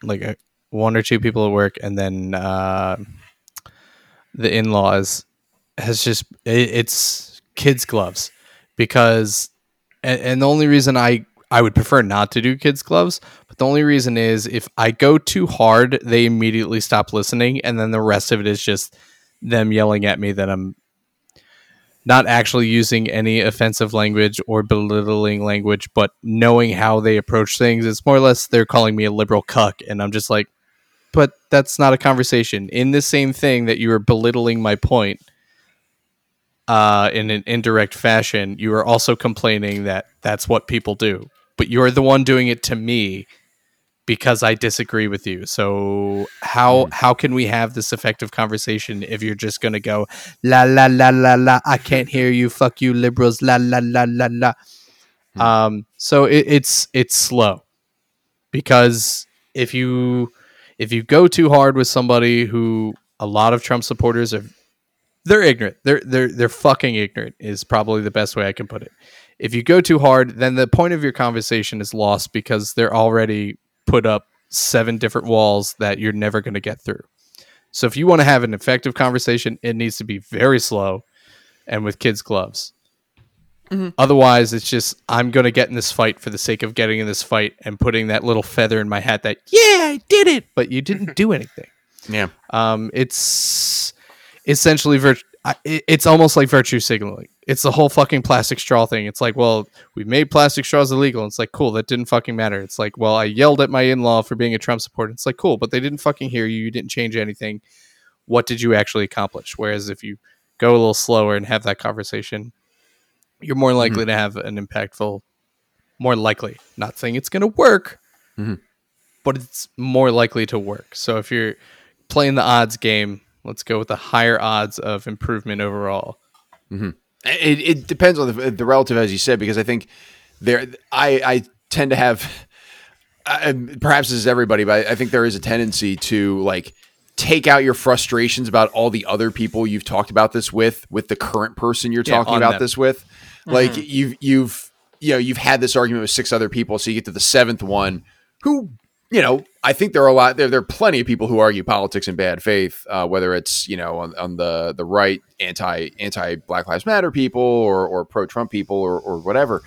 like uh, one or two people at work, and then uh, the in laws has just it, it's kids gloves because, and, and the only reason I I would prefer not to do kids gloves, but the only reason is if I go too hard, they immediately stop listening, and then the rest of it is just them yelling at me that I'm not actually using any offensive language or belittling language, but knowing how they approach things. It's more or less they're calling me a liberal cuck, and I'm just like, but that's not a conversation. In the same thing that you are belittling my point uh, in an indirect fashion, you are also complaining that that's what people do, but you're the one doing it to me because I disagree with you. So how how can we have this effective conversation if you're just gonna go la la la la la? I can't hear you. Fuck you, liberals. La la la la la. Um. So it, it's it's slow because if you if you go too hard with somebody who a lot of Trump supporters are they're ignorant. They're they're they're fucking ignorant is probably the best way I can put it. If you go too hard, then the point of your conversation is lost because they're already put up seven different walls that you're never going to get through. So if you want to have an effective conversation, it needs to be very slow and with kids' gloves. Otherwise, it's just I'm going to get in this fight for the sake of getting in this fight and putting that little feather in my hat that yeah, I did it, but you didn't do anything. Yeah. Um, it's essentially virtue. It's almost like virtue signaling. It's the whole fucking plastic straw thing. It's like, well, we made plastic straws illegal. It's like, cool, that didn't fucking matter. It's like, well, I yelled at my in-law for being a Trump supporter. It's like, cool, but they didn't fucking hear you. You didn't change anything. What did you actually accomplish? Whereas if you go a little slower and have that conversation, you're more likely to have an impactful. More likely, not saying it's going to work, Mhm. but it's more likely to work. So if you're playing the odds game, let's go with the higher odds of improvement overall. It, it depends on the, the relative, as you said, because I think there, I, I tend to have, I, perhaps this is everybody, but I, I think there is a tendency to like take out your frustrations about all the other people you've talked about this with, with the current person you're Yeah, talking about them. this with. Like you've, you've, you know, you've had this argument with six other people, so you get to the seventh one who you know, I think there are a lot there. There are plenty of people who argue politics in bad faith, uh, whether it's you know on, on the the right anti anti Black Lives Matter people or or pro Trump people or or whatever.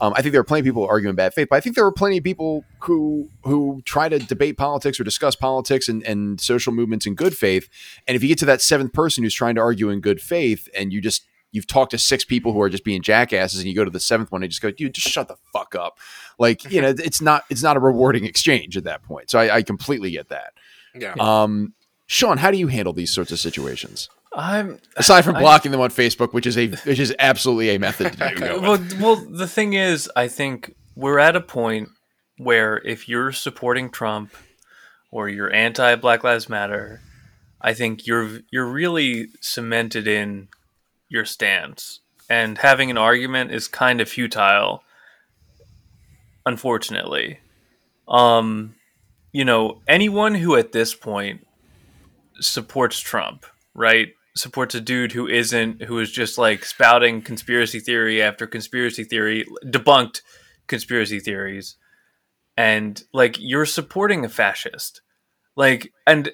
Um, I think there are plenty of people arguing bad faith, but I think there are plenty of people who who try to debate politics or discuss politics and, and social movements in good faith. And if you get to that seventh person who's trying to argue in good faith, and you just you've talked to six people who are just being jackasses, and you go to the seventh one and just go, dude, just shut the fuck up. Like you know, it's not it's not a rewarding exchange at that point. So I, I completely get that. Yeah. Um, Sean, how do you handle these sorts of situations? I'm Aside from I- blocking them on Facebook, which is a which is absolutely a method to do. With. well, well, the thing is, I think we're at a point where if you're supporting Trump or you're anti Black Lives Matter, I think you're you're really cemented in your stance, and having an argument is kind of futile. Unfortunately, um, you know, anyone who at this point supports Trump, right? Supports a dude who isn't, who is just like spouting conspiracy theory after conspiracy theory, debunked conspiracy theories, and like you're supporting a fascist, like, and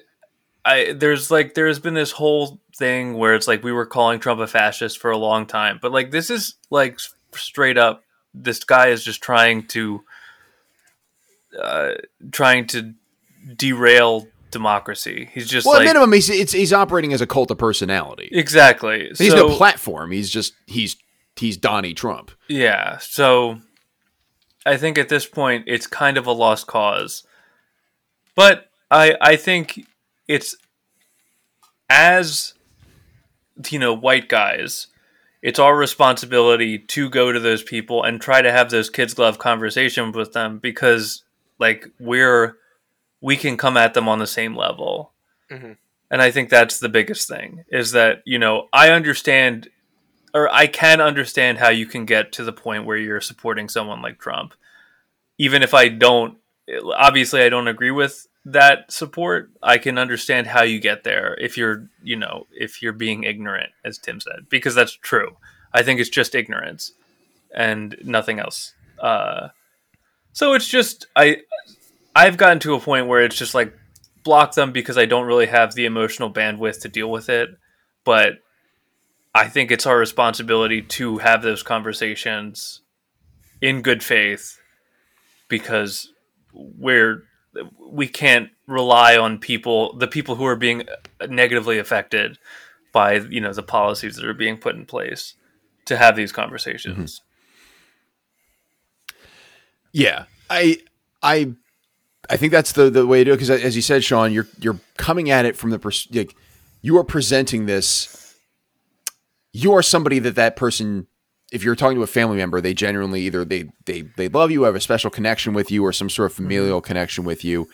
I there's like there's been this whole thing where it's like we were calling Trump a fascist for a long time, but like this is like straight up, this guy is just trying to, uh, trying to derail democracy. He's just well, like at minimum, he's it's, he's operating as a cult of personality. exactly. He's so, no platform. He's just he's he's Donnie Trump. Yeah. So I think at this point it's kind of a lost cause. But I I think it's as you know, white guys, it's our responsibility to go to those people and try to have those kids glove conversations with them because like we're we can come at them on the same level. Mhm. And I think that's the biggest thing is that, you know, I understand or I can understand how you can get to the point where you're supporting someone like Trump. Even if I don't, obviously, I don't agree with that support. I can understand how you get there if you're, you know, if you're being ignorant, as Tim said, because that's true. I think it's just ignorance and nothing else. Uh, so it's just I, I've gotten to a point where it's just like block them because I don't really have the emotional bandwidth to deal with it. But I think it's our responsibility to have those conversations in good faith because we're we can't rely on people the people who are being negatively affected by you know the policies that are being put in place to have these conversations. Mm-hmm. Yeah, I I I think that's the the way to do it because as you said, Sean, you're you're coming at it from the pers- like you are presenting this. You are somebody that that person. If you're talking to a family member, they genuinely either they they they love you, have a special connection with you, or some sort of familial connection with you.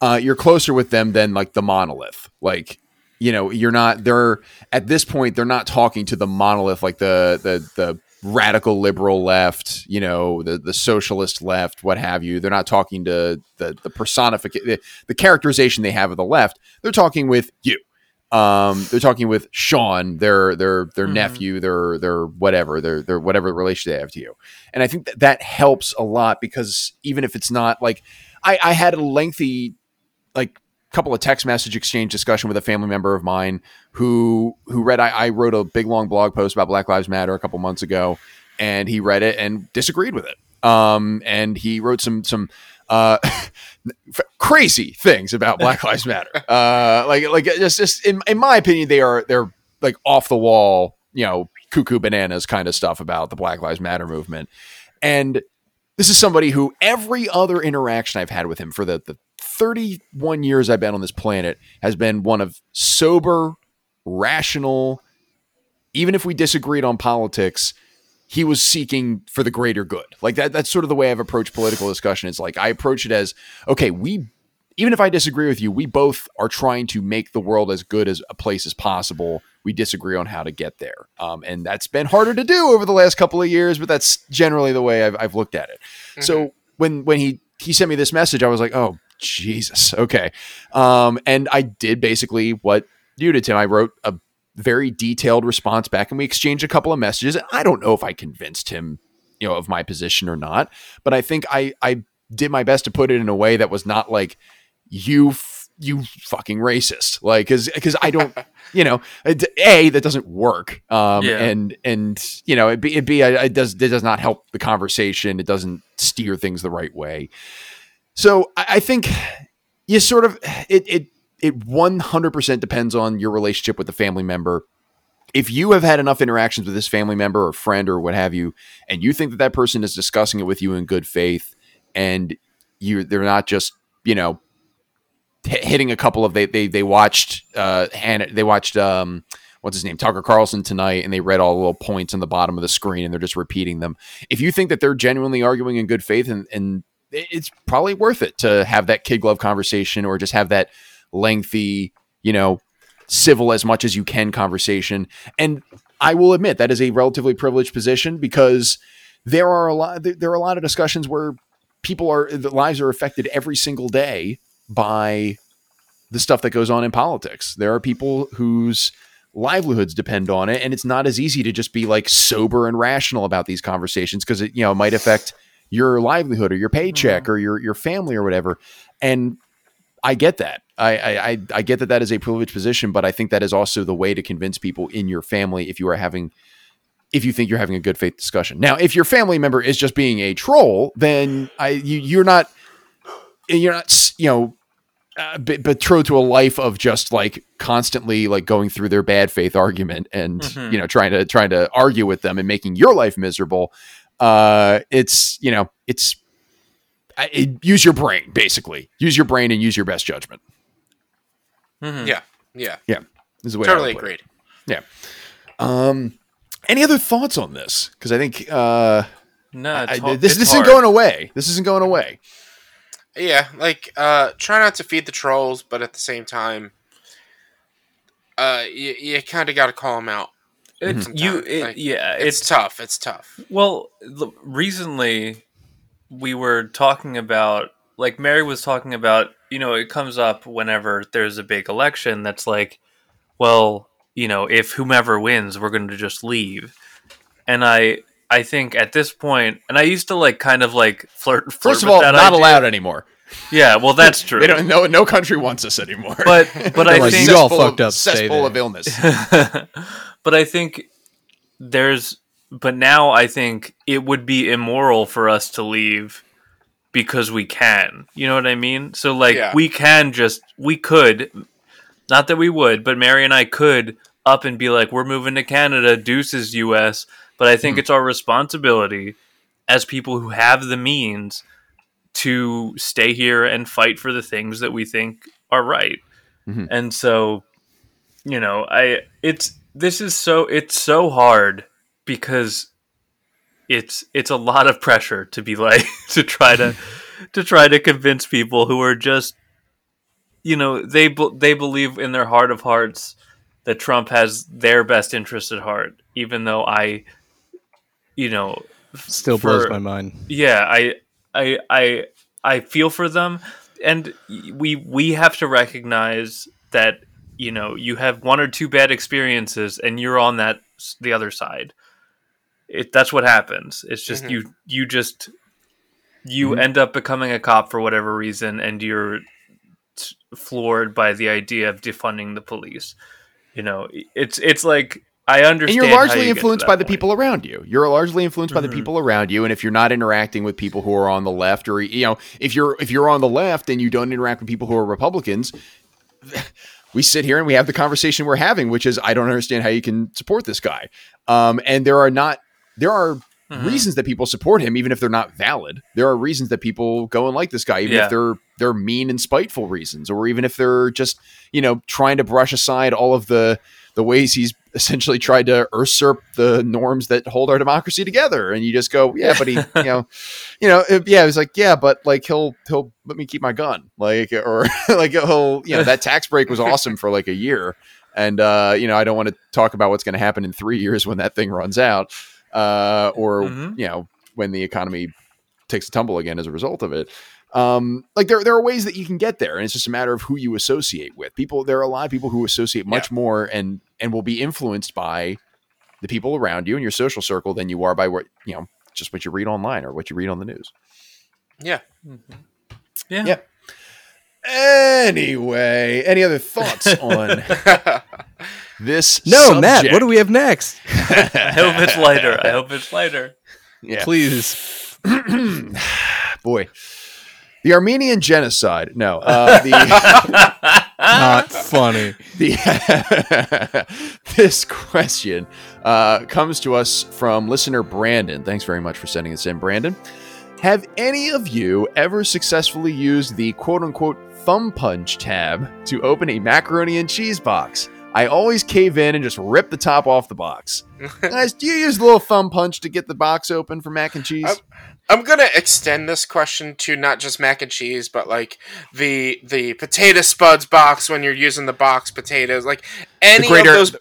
Uh, you're closer with them than like the monolith. Like you know, you're not. They're at this point, they're not talking to the monolith like the the the radical liberal left, you know, the the socialist left, what have you. They're not talking to the the personification, the, the characterization they have of the left. They're talking with you. Um, they're talking with Sean, their their their Mhm. nephew, their their whatever, their their whatever relation they have to you. And I think that that helps a lot because even if it's not like, I I had a lengthy like couple of text message exchange discussion with a family member of mine who who read I, I wrote a big long blog post about Black Lives Matter a couple months ago, and he read it and disagreed with it. Um, and he wrote some some uh, crazy things about Black Lives Matter. Uh, like like just just in in my opinion, they are they're like off the wall, you know, cuckoo bananas kind of stuff about the Black Lives Matter movement. And this is somebody who every other interaction I've had with him for the, the 31 years I've been on this planet has been one of sober, rational, even if we disagreed on politics, he was seeking for the greater good. Like that that's sort of the way I've approached political discussion. It's like I approach it as, okay, we even if I disagree with you, we both are trying to make the world as good as a place as possible. We disagree on how to get there. Um, and that's been harder to do over the last couple of years, but that's generally the way I've, I've looked at it. So when when he he sent me this message, I was like, oh Jesus, okay. Um, and I did basically what you did, Tim. I wrote a very detailed response back, and we exchanged a couple of messages. And I don't know if I convinced him, you know, of my position or not, but I think I I did my best to put it in a way that was not like you f- you fucking racist. Like, cause, cause I don't, you know, a that doesn't work. Um, Yeah. and and you know, it be it be it does it does not help the conversation. It doesn't steer things the right way. So I, think you sort of it it it one hundred percent depends on your relationship with the family member. If you have had enough interactions with this family member or friend or what have you, and you think that that person is discussing it with you in good faith, and you they're not just you know hit- hitting a couple of they they they watched uh they watched um what's his name Tucker Carlson tonight and they read all the little points on the bottom of the screen and they're just repeating them. If you think that they're genuinely arguing in good faith and and it's probably worth it to have that kid glove conversation or just have that lengthy, you know, civil as much as you can conversation. And I will admit that is a relatively privileged position because there are a lot there are a lot of discussions where people are the lives are affected every single day by the stuff that goes on in politics. There are people whose livelihoods depend on it and it's not as easy to just be like sober and rational about these conversations because it you know might affect your livelihood or your paycheck or your your family or whatever and I get that. I, I I- get that that is a privileged position, but I think that is also the way to convince people in your family if you are having if you think you're having a good faith discussion. Now, if your family member is just being a troll, then I you, you're not you're not you know uh, be- betrothed to a life of just like constantly like going through their bad faith argument and Mhm. you know trying to trying to argue with them and making your life miserable. Uh, it's you know it's it, use your brain basically. Use your brain and use your best judgment. Mhm. Yeah. Yeah. This is the way Totally would put it. agreed. Um, any other thoughts on this? Because I think uh, No, I- it's, hard- this it's this hard. isn't going away. This isn't going away. Yeah, like uh try not to feed the trolls, but at the same time uh you, you kind of got to call them out. Mm-hmm. It's sometimes, you. It, like, yeah, It's, it's tough. It's tough. Well, l- recently we were talking about, like Mary was talking about, you know, it comes up whenever there's a big election that's like, well, you know, if whomever wins, we're going to just leave. And I, I think at this point, and I used to like kind of like flirt. flirt First of all, not idea. allowed anymore. Yeah, well, that's true. They don't. No, no country wants us anymore. But but I like, think you all Cesspool of- fucked up, stay Cesspool of illness. but I think there's but now I think it would be immoral for us to leave because we can. You know what I mean? So like Yeah. we can just we could not that we would, but Mary and I could up and be like we're moving to Canada, deuces US, but I think it's our responsibility as people who have the means to stay here and fight for the things that we think are right. Mhm. And so you know i it's this is so it's so hard because it's it's a lot of pressure to be like to try to to try to convince people who are just you know they they believe in their heart of hearts that Trump has their best interest at heart even though i you know Still blows my mind. yeah i i i i feel for them and we we have to recognize that you know you have one or two bad experiences and you're on that the other side it that's what happens it's just Mhm. you you just you Mhm. end up becoming a cop for whatever reason and you're t- floored by the idea of defunding the police you know it's it's like i understand. and you're largely you influenced by the point. people around you. You're largely influenced by the Mhm. people around you, and if you're not interacting with people who are on the left, or you know, if you're if you're on the left and you don't interact with people who are Republicans, we sit here and we have the conversation we're having, which is I don't understand how you can support this guy. Um, and there are not there are Mhm. reasons that people support him, even if they're not valid. There are reasons that people go and like this guy, even Yeah. if they're they're mean and spiteful reasons, or even if they're just you know trying to brush aside all of the the ways he's essentially tried to usurp the norms that hold our democracy together. And you just go, yeah, but he, you know, you know, it- yeah, it was like, yeah, but like he'll he'll let me keep my gun, like, or like he'll, you know, that tax break was awesome for like a year. And uh, you know, I don't want to talk about what's going to happen in three years when that thing runs out, uh, or Mhm. you know, when the economy takes a tumble again as a result of it. Um, like there, there are ways that you can get there, and it's just a matter of who you associate with. People, there are a lot of people who associate much more and and will be influenced by the people around you in your social circle than you are by what you know, just what you read online or what you read on the news. Yeah. yeah Yeah. Anyway, any other thoughts on this? No, Matt. What do we have next? I hope it's lighter. I hope it's lighter. Yeah. Please. Boy, the Armenian genocide. No, uh, the. Not funny. The this question uh, comes to us from listener Brandon. Thanks very much for sending this in, Brandon. Have any of you ever successfully used the quote unquote thumb punch tab to open a macaroni and cheese box? I always cave in and just rip the top off the box. Guys, do you use the little thumb punch to get the box open for mac and cheese? Um, I'm gonna extend this question to not just mac and cheese, but like the the potato spuds box when you're using the box potatoes, like any greater- of those,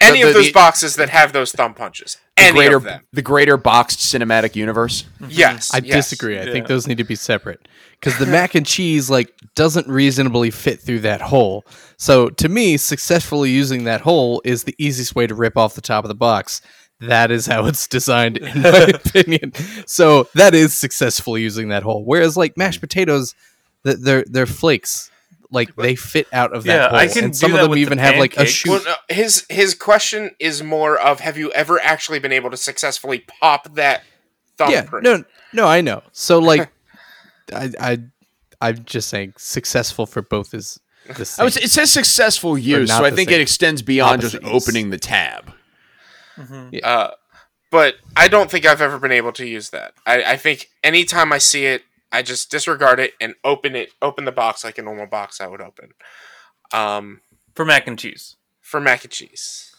any the- of those the- boxes that have those thumb punches. the Any greater, of them. the greater boxed cinematic universe. Mm-hmm. Yes, I yes. disagree. I think those need to be separate because the mac and cheese like doesn't reasonably fit through that hole. So to me, successfully using that hole is the easiest way to rip off the top of the box. That is how it's designed, in my opinion. So that is successfully using that hole. Whereas like mashed mm. potatoes, they're they're flakes. Like they fit out of that Yeah, hole, I can and do some of them with the even have like a pancakes. shoot. Well, no, his his question is more of have you ever actually been able to successfully pop that yeah, no, no, I know. So like, I, I, I'm just saying, successful for both is the I same. was, it says successful use, so I think same. it extends beyond just Opposite use. opening the tab. Uh, but I don't think I've ever been able to use that. I, I think anytime I see it, I just disregard it and open it, open the box like a normal box I would open. Um, For mac and cheese. for mac and cheese.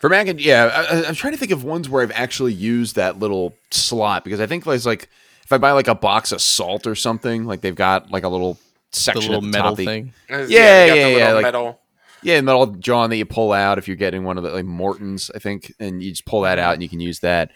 For mac and yeah, I, I- I'm trying to think of ones where I've actually used that little slot because I think there's like if I buy like a box of salt or something, like they've got like a little the section little at the metal top thing. Uh, Yeah, they got yeah, the yeah, little like- metal. Yeah, metal John that you pull out if you're getting one of the like Mortons, I think, and you just pull that out and you can use that.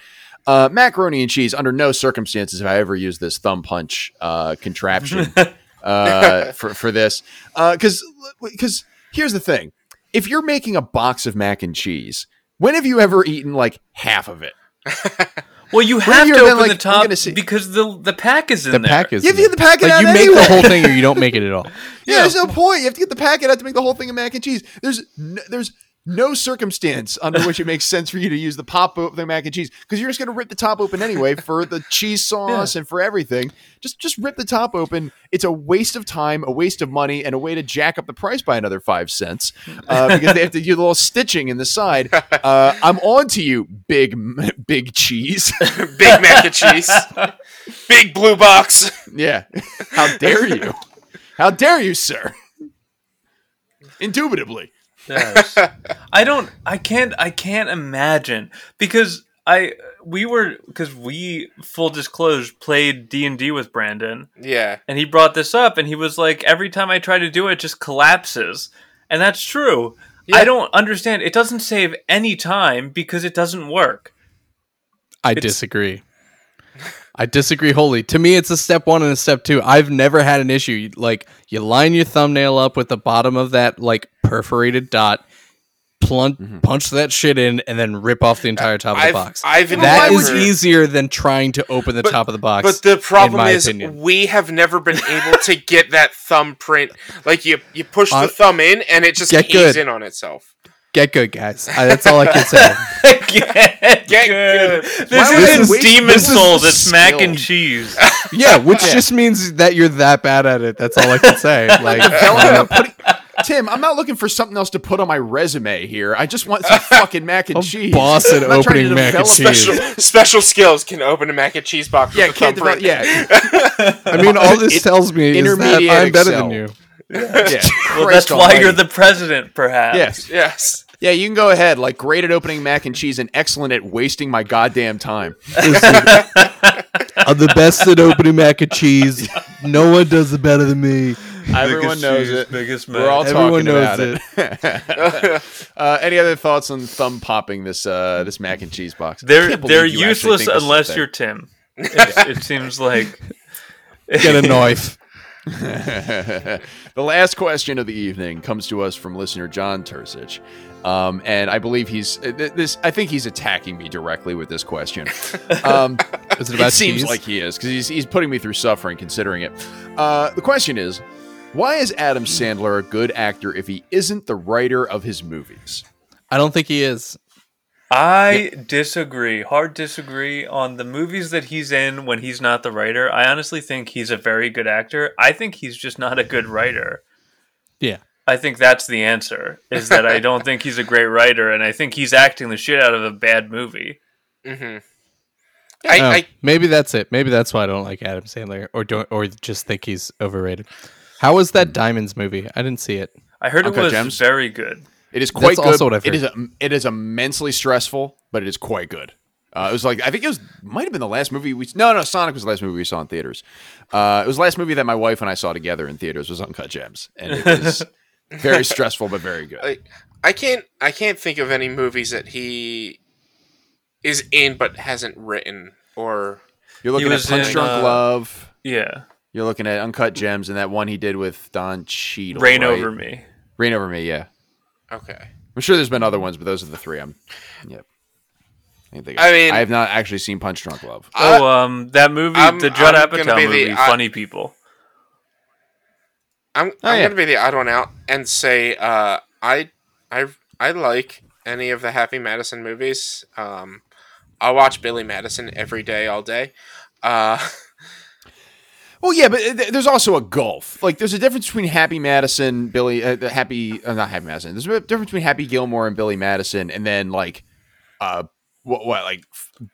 Uh, macaroni and cheese. Under no circumstances have I ever used this thumb punch uh, contraption uh, for for this. Because because here's the thing: if you're making a box of mac and cheese, when have you ever eaten like half of it? Well, you have have you to open been the like, top because the the pack is in The there. pack is You have to get the packet out. like out you make anyway. the whole thing or you don't make it at all. Yeah, there's no point. You have to get the packet out to make the whole thing of mac and cheese. There's no, there's no circumstance under which it makes sense for you to use the pop of the mac and cheese because you're just going to rip the top open anyway for the cheese sauce and for everything. Just just rip the top open. It's a waste of time, a waste of money, and a way to jack up the price by another five cents uh, because they have to do a little stitching in the side. Uh, I'm on to you, big big cheese. Big mac and cheese. Big blue box. yeah, how dare you? How dare you, sir? Indubitably. Yes. I don't. I can't. I can't imagine because I we were because we full disclosure played D and D with Brandon Yeah. and he brought this up and he was like every time I try to do it, it just collapses and that's true. Yeah. I don't understand. It doesn't save any time because it doesn't work. I It's- disagree. I disagree wholly. To me, it's a step one and a step two. I've never had an issue. Like you line your thumbnail up with the bottom of that like perforated dot, plunge, punch that shit in, and then rip off the entire top of the box. I've that never- easier than trying to open the But- top of the box. But the problem is, opinion. we have never been able to get that thumbprint. Like you, you push Uh, the thumb in, and it just caves good. in on itself. Get good, guys. I, that's all I can say. Get, Get good. good. This Why isn't I waste- Demon this is Souls. It's mac and cheese. yeah, which just means that you're that bad at it. That's all I can say. Like, I'm putting- Tim, I'm not looking for something else to put on my resume here. I just want some fucking mac and I'm cheese. boss at I'm not trying opening mac and cheese. Special, special skills can open a mac and cheese box. Yeah, with can't develop. Yeah, I mean, all this It- tells me is that I'm better Excel. than you. Yeah. Well, Christ that's why you're the president, perhaps. Yes. Yes. Yeah, you can go ahead. Like great at opening mac and cheese and excellent at wasting my goddamn time. I'm the best at opening mac and cheese. No one does it better than me. Everyone Biggest knows cheese, it. Biggest man. We're all man. Everyone talking knows about it. uh, any other thoughts on thumb popping this uh, this mac and cheese box? They're they're useless think this is a unless you're Tim. It, it seems like Get a knife. The last question of the evening comes to us from listener John Tursich. Um, and I believe he's uh, this. I think he's attacking me directly with this question. Um, Is it about it seems cheese? like he is because he's, he's putting me through suffering considering it. Uh, the question is, why is Adam Sandler a good actor if he isn't the writer of his movies? I don't think he is. I disagree. Hard disagree on the movies that he's in when he's not the writer. I honestly think he's a very good actor. I think he's just not a good writer. Yeah. I think that's the answer. Is that I don't think he's a great writer, and I think he's acting the shit out of a bad movie. hmm I, Oh, I maybe that's it. Maybe that's why I don't like Adam Sandler, or don't, or just think he's overrated. How was that Diamonds movie? I didn't see it. I heard Uncut it was Gems? very good. It is quite That's good. also what I've It is heard. a, it is immensely stressful, but it is quite good. Uh, it was like I think it was might have been the last movie we no no Sonic was the last movie we saw in theaters. Uh, it was the last movie that my wife and I saw together in theaters was Uncut Gems, and it was very stressful but very good. like I can't I can't think of any movies that he is in but hasn't written or You're looking at Punch in, Drunk uh, Love. Yeah. You're looking at Uncut Gems and that one he did with Don Cheadle. Reign right? over me. Reign over me. Yeah, okay. I'm sure there's been other ones, but those are the three. I'm. Yep. I, I mean- I have not actually seen Punch Drunk Love. Oh, um, that movie, I'm- the Judd I'm Apatow be the- movie, I- Funny People. I'm Oh, I'm yeah. gonna be the odd one out and say uh, I I I like any of the Happy Madison movies. Um, I watch Billy Madison every day, all day. Uh, Well, yeah, but there's also a gulf. Like, there's a difference between Happy Madison, Billy, uh, Happy, uh, not Happy Madison. There's a difference between Happy Gilmore and Billy Madison, and then like, uh, what, what like,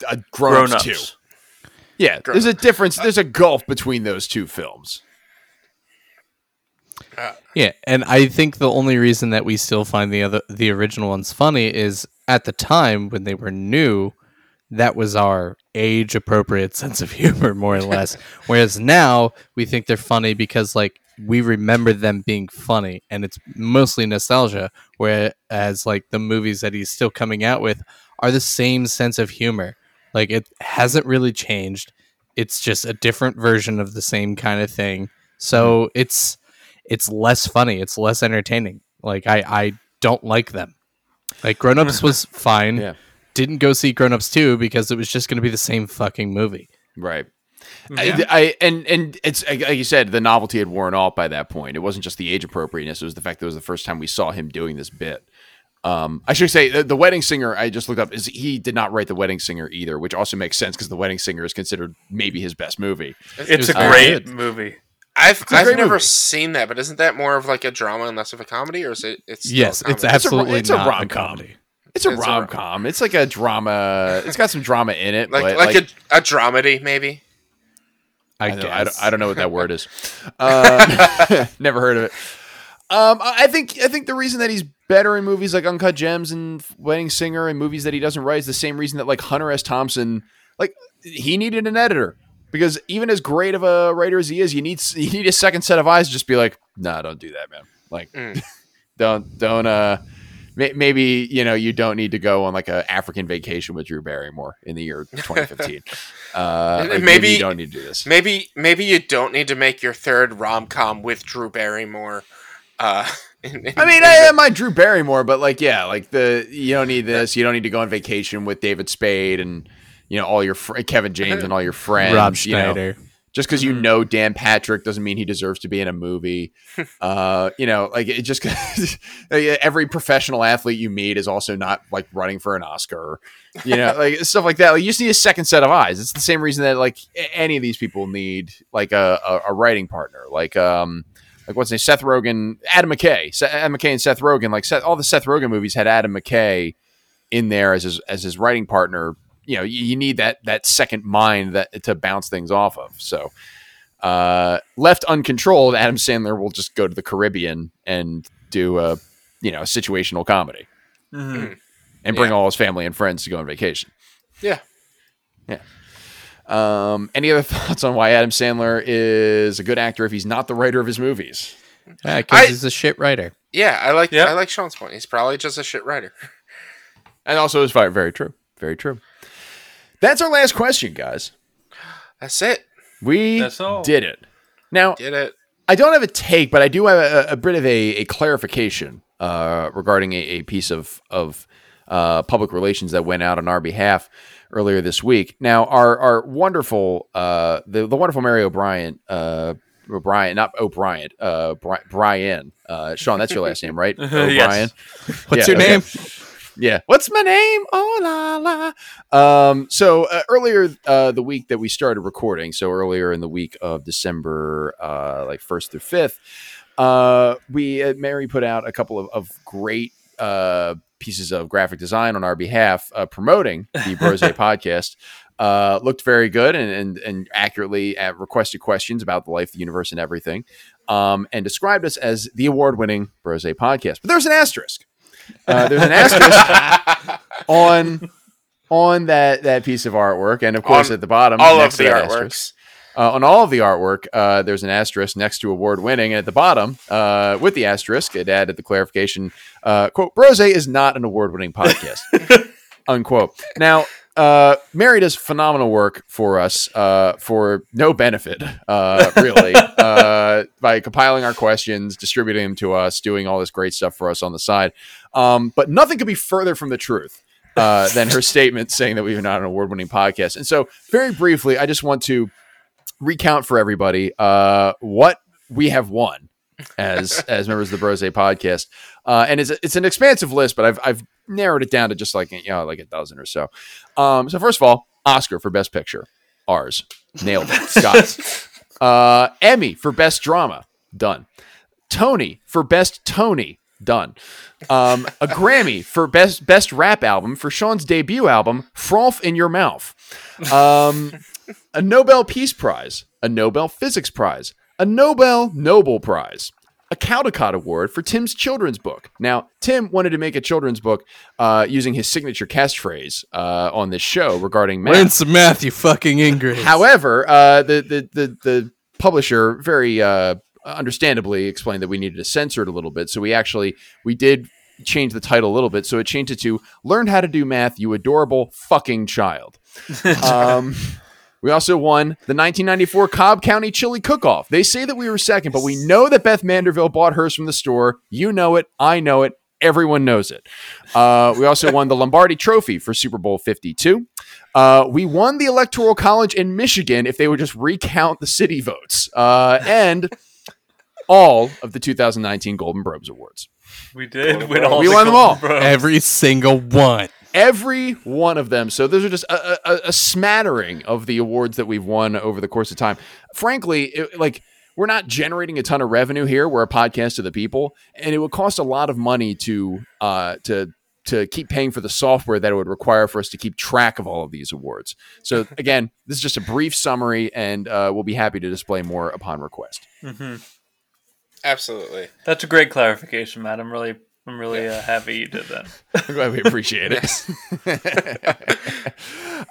uh, Grown Grown Ups ups. Two. Yeah, there's a difference. There's a gulf between those two films. Yeah, and I think the only reason that we still find the other the original ones funny is at the time when they were new, that was our age appropriate sense of humor more or less. Whereas now we think they're funny because like we remember them being funny and it's mostly nostalgia whereas like the movies that he's still coming out with are the same sense of humor. Like it hasn't really changed. It's just a different version of the same kind of thing. So mm-hmm. it's it's less funny. It's less entertaining. Like I, I don't like them. Like Grown Ups was fine. Yeah. Didn't go see Grown Ups 2 because it was just going to be the same fucking movie. Right. Yeah. I, I and and it's like like you said, the novelty had worn off by that point. It wasn't just the age appropriateness; it was the fact that it was the first time we saw him doing this bit. Um, I should say the, the Wedding Singer. I just looked up is he did not write the Wedding Singer either, which also makes sense because the Wedding Singer is considered maybe his best movie. It's a great good. movie. I've a I've great never movie. seen that, but isn't that more of like a drama and less of a comedy, or is it? It's yes, a it's absolutely it's a not a rom-com. comedy. It's a rom com. It's like a drama. It's got some drama in it, like but like, a, a dramedy maybe. I, I, don't. I, don't, I don't know what that word is. Um, never heard of it. Um, I I think I think the reason that he's better in movies like Uncut Gems and Wedding Singer and movies that he doesn't write is the same reason that like Hunter S. Thompson, like he needed an editor because even as great of a writer as he is, you need you need a second set of eyes. to Just be like, nah, don't do that, man. Like, Mm. don't don't uh. May- Maybe you know you don't need to go on like a African vacation with Drew Barrymore in the year 2015. uh, like, maybe- you don't need to do this. Maybe maybe you don't need to make your third rom com with Drew Barrymore. Uh, in- in- I mean, I, the- I might Drew Barrymore, but like, yeah, like the you don't need this. You don't need to go on vacation with David Spade and you know all your fr- Kevin James and all your friends. Rob you know. Just because you Mhm. know Dan Patrick doesn't mean he deserves to be in a movie. uh, you know, like it just every professional athlete you meet is also not like running for an Oscar. You know, like stuff like that. Like you just need a second set of eyes. It's the same reason that like any of these people need like a, a, a writing partner. Like um. Like what's his name? Seth Rogen, Adam McKay, Seth, Adam McKay and Seth Rogen. Like Seth, all the Seth Rogen movies had Adam McKay in there as his as his writing partner. You know, you, you need that that second mind that to bounce things off of. So, uh, left uncontrolled, Adam Sandler will just go to the Caribbean and do a you know situational comedy Mhm. and bring Yeah. all his family and friends to go on vacation. yeah. Um, any other thoughts on why Adam Sandler is a good actor if he's not the writer of his movies? Yeah, because I- he's a shit writer. Yeah, I like Yep. I like Sean's point. He's probably just a shit writer. And also, it's very, very true. Very true. That's our last question, guys. That's it. We That's all. did it. Now, Did it. I don't have a take, but I do have a, a bit of a, a clarification uh, regarding a, a piece of of uh, public relations that went out on our behalf earlier this week. Now, our our wonderful uh, the the wonderful Mary O'Brien. Uh, O'Brien, not O'Brien, uh, Bri- Brian. Uh, Sean, that's your last name, right? Yes. What's Yeah, your okay. name? Yeah. What's my name? Oh la la. Um. So uh, earlier uh, the week that we started recording, so earlier in the week of December, uh, like first through fifth, uh, we uh, Mary put out a couple of, of great uh pieces of graphic design on our behalf, uh, promoting the Brose podcast. Uh, looked very good and, and, and accurately uh, requested questions about the life, the universe, and everything, um, and described us as the award-winning Brose podcast. But there's an asterisk. Uh, there's an asterisk on on that that piece of artwork, and of course On at the bottom, All next of to the artworks. uh, on all of the artwork, uh, there's an asterisk next to award winning, and at the bottom, uh, with the asterisk, it added the clarification: uh, "quote Brose is not an award winning podcast." unquote. Now. Uh, Mary does phenomenal work for us uh, for no benefit, uh, really, uh, by compiling our questions, distributing them to us, doing all this great stuff for us on the side. Um, but nothing could be further from the truth uh, than her statement saying that we're not an award winning podcast. And so, very briefly, I just want to recount for everybody uh, what we have won as as members of the Brose podcast. Uh, and it's, it's an expansive list, but I've, I've narrowed it down to just like, you know, like a dozen or so. Um, so, first of all, Oscar for Best Picture. Ours. Nailed it. Got. Uh, Emmy for Best Drama. Done. Tony for Best Tony. Done. Um, a Grammy for best best rap album for Sean's debut album, "Froth in Your Mouth." Um, a Nobel Peace Prize, a Nobel Physics Prize, a Nobel Nobel Prize, a Caldecott Award for Tim's children's book. Now, Tim wanted to make a children's book uh, using his signature catchphrase uh, on this show regarding math. Win some math, you fucking ingrate. However, uh, the, the the the publisher very uh, understandably explained that we needed to censor it a little bit. So we actually we did change the title a little bit. So it changed it to "Learn How to Do Math, You Adorable Fucking Child." um, we also won the 1994 Cobb County Chili Cook-Off. They say that we were second, but we know that Beth Manderville bought hers from the store. You know it. I know it. Everyone knows it. Uh, we also won the Lombardi Trophy for Super Bowl 52. Uh, we won the Electoral College in Michigan if they would just recount the city votes. Uh, and all of the 2019 Golden Brobes Awards. We did win all. We the won them all. Bros. Every single one. Every one of them. So those are just a, a, a smattering of the awards that we've won over the course of time. Frankly, it, like we're not generating a ton of revenue here. We're a podcast to the people, and it would cost a lot of money to uh, to to keep paying for the software that it would require for us to keep track of all of these awards. So again, this is just a brief summary, and uh, we'll be happy to display more upon request. Mhm. Absolutely. That's a great clarification, Matt. I'm really, I'm really uh, happy you did that. I'm glad we appreciate it.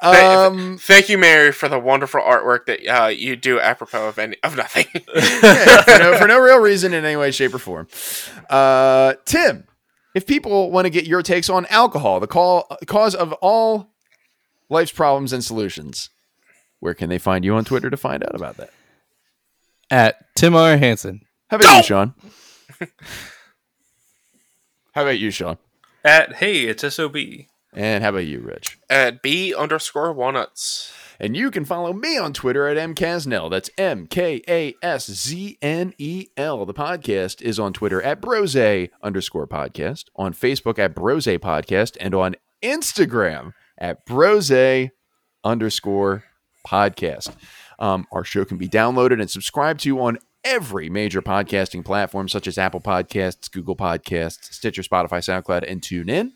Th- um, Thank you, Mary, for the wonderful artwork that uh, you do apropos of any of nothing. yeah, for, no, for no real reason in any way, shape, or form. Uh, Tim, if people want to get your takes on alcohol, the call, cause of all life's problems and solutions, where can they find you on Twitter to find out about that? At Tim R. Hansen. How about you, Sean? How about you, Sean? At hey, it's sob. And how about you, Rich? At B underscore walnuts. And you can follow me on Twitter at mkasznel. That's M K A S Z N E L. The podcast is on Twitter at brose underscore podcast, on Facebook at brose podcast, and on Instagram at brose underscore podcast. Um, our show can be downloaded and subscribed to on every major podcasting platform, such as Apple Podcasts, Google Podcasts, Stitcher, Spotify, SoundCloud, and TuneIn.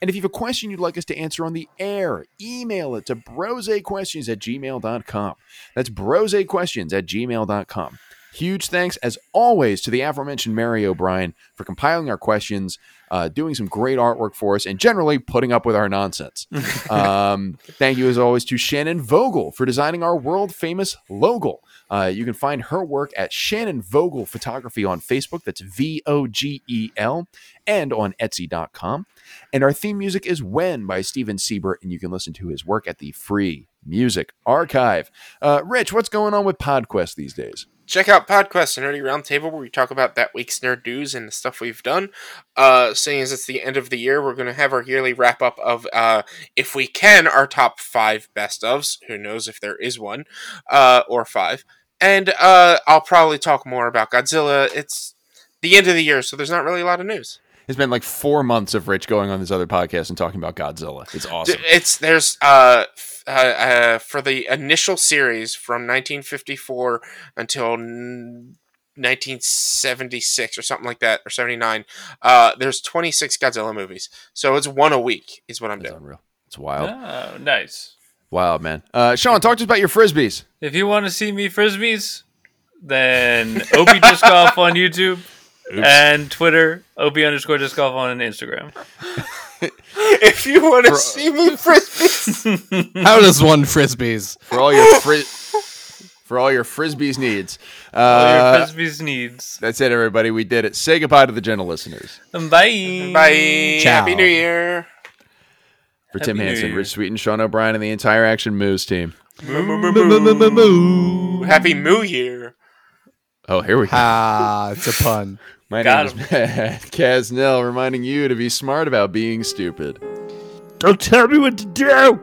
And if you have a question you'd like us to answer on the air, email it to brosequestions at gmail.com. That's brosequestions at gmail.com. Huge thanks, as always, to the aforementioned Mary O'Brien for compiling our questions, uh, doing some great artwork for us, and generally putting up with our nonsense. um, thank you, as always, to Shannon Vogel for designing our world famous logo. Uh, you can find her work at Shannon Vogel Photography on Facebook. That's V O G E L, and on Etsy.com. And our theme music is When by Steven Siebert, and you can listen to his work at the Free Music Archive. Uh, Rich, what's going on with PodQuest these days? Check out PodQuest, a nerdy roundtable where we talk about that week's nerd news and the stuff we've done. Uh, seeing as it's the end of the year, we're going to have our yearly wrap up of, uh, if we can, our top five best ofs. Who knows if there is one, uh, or five. And uh, I'll probably talk more about Godzilla. It's the end of the year, so there's not really a lot of news. It's been like four months of Rich going on this other podcast and talking about Godzilla. It's awesome. It's there's uh, f- uh, uh for the initial series from 1954 until n- 1976 or something like that or 79. Uh, there's 26 Godzilla movies, so it's one a week is what I'm It's doing. unreal. It's wild. Oh, nice. Wild, man. Uh, Sean, talk to us about your frisbees. If you want to see me frisbees, then OB Disc Golf on YouTube and Twitter, OB underscore Disc Golf on Instagram. if you want to see me frisbees, How does one frisbees? For all your fri- for all your frisbees needs. All Uh, your frisbees needs. that's it, everybody. We did it. Say goodbye to the gentle listeners. Bye. bye. Ciao. Happy New Year. For Happy Tim New Hansen, Year. Rich Sweeten, Sean O'Brien, and the entire Action Moves team. Moo, moo, moo, moo, moo, moo. Happy Moo Year. Oh, here we go. Ah, it's a pun. My Got name is Matt Kasznel, reminding you to be smart about being stupid. Don't tell me what to do.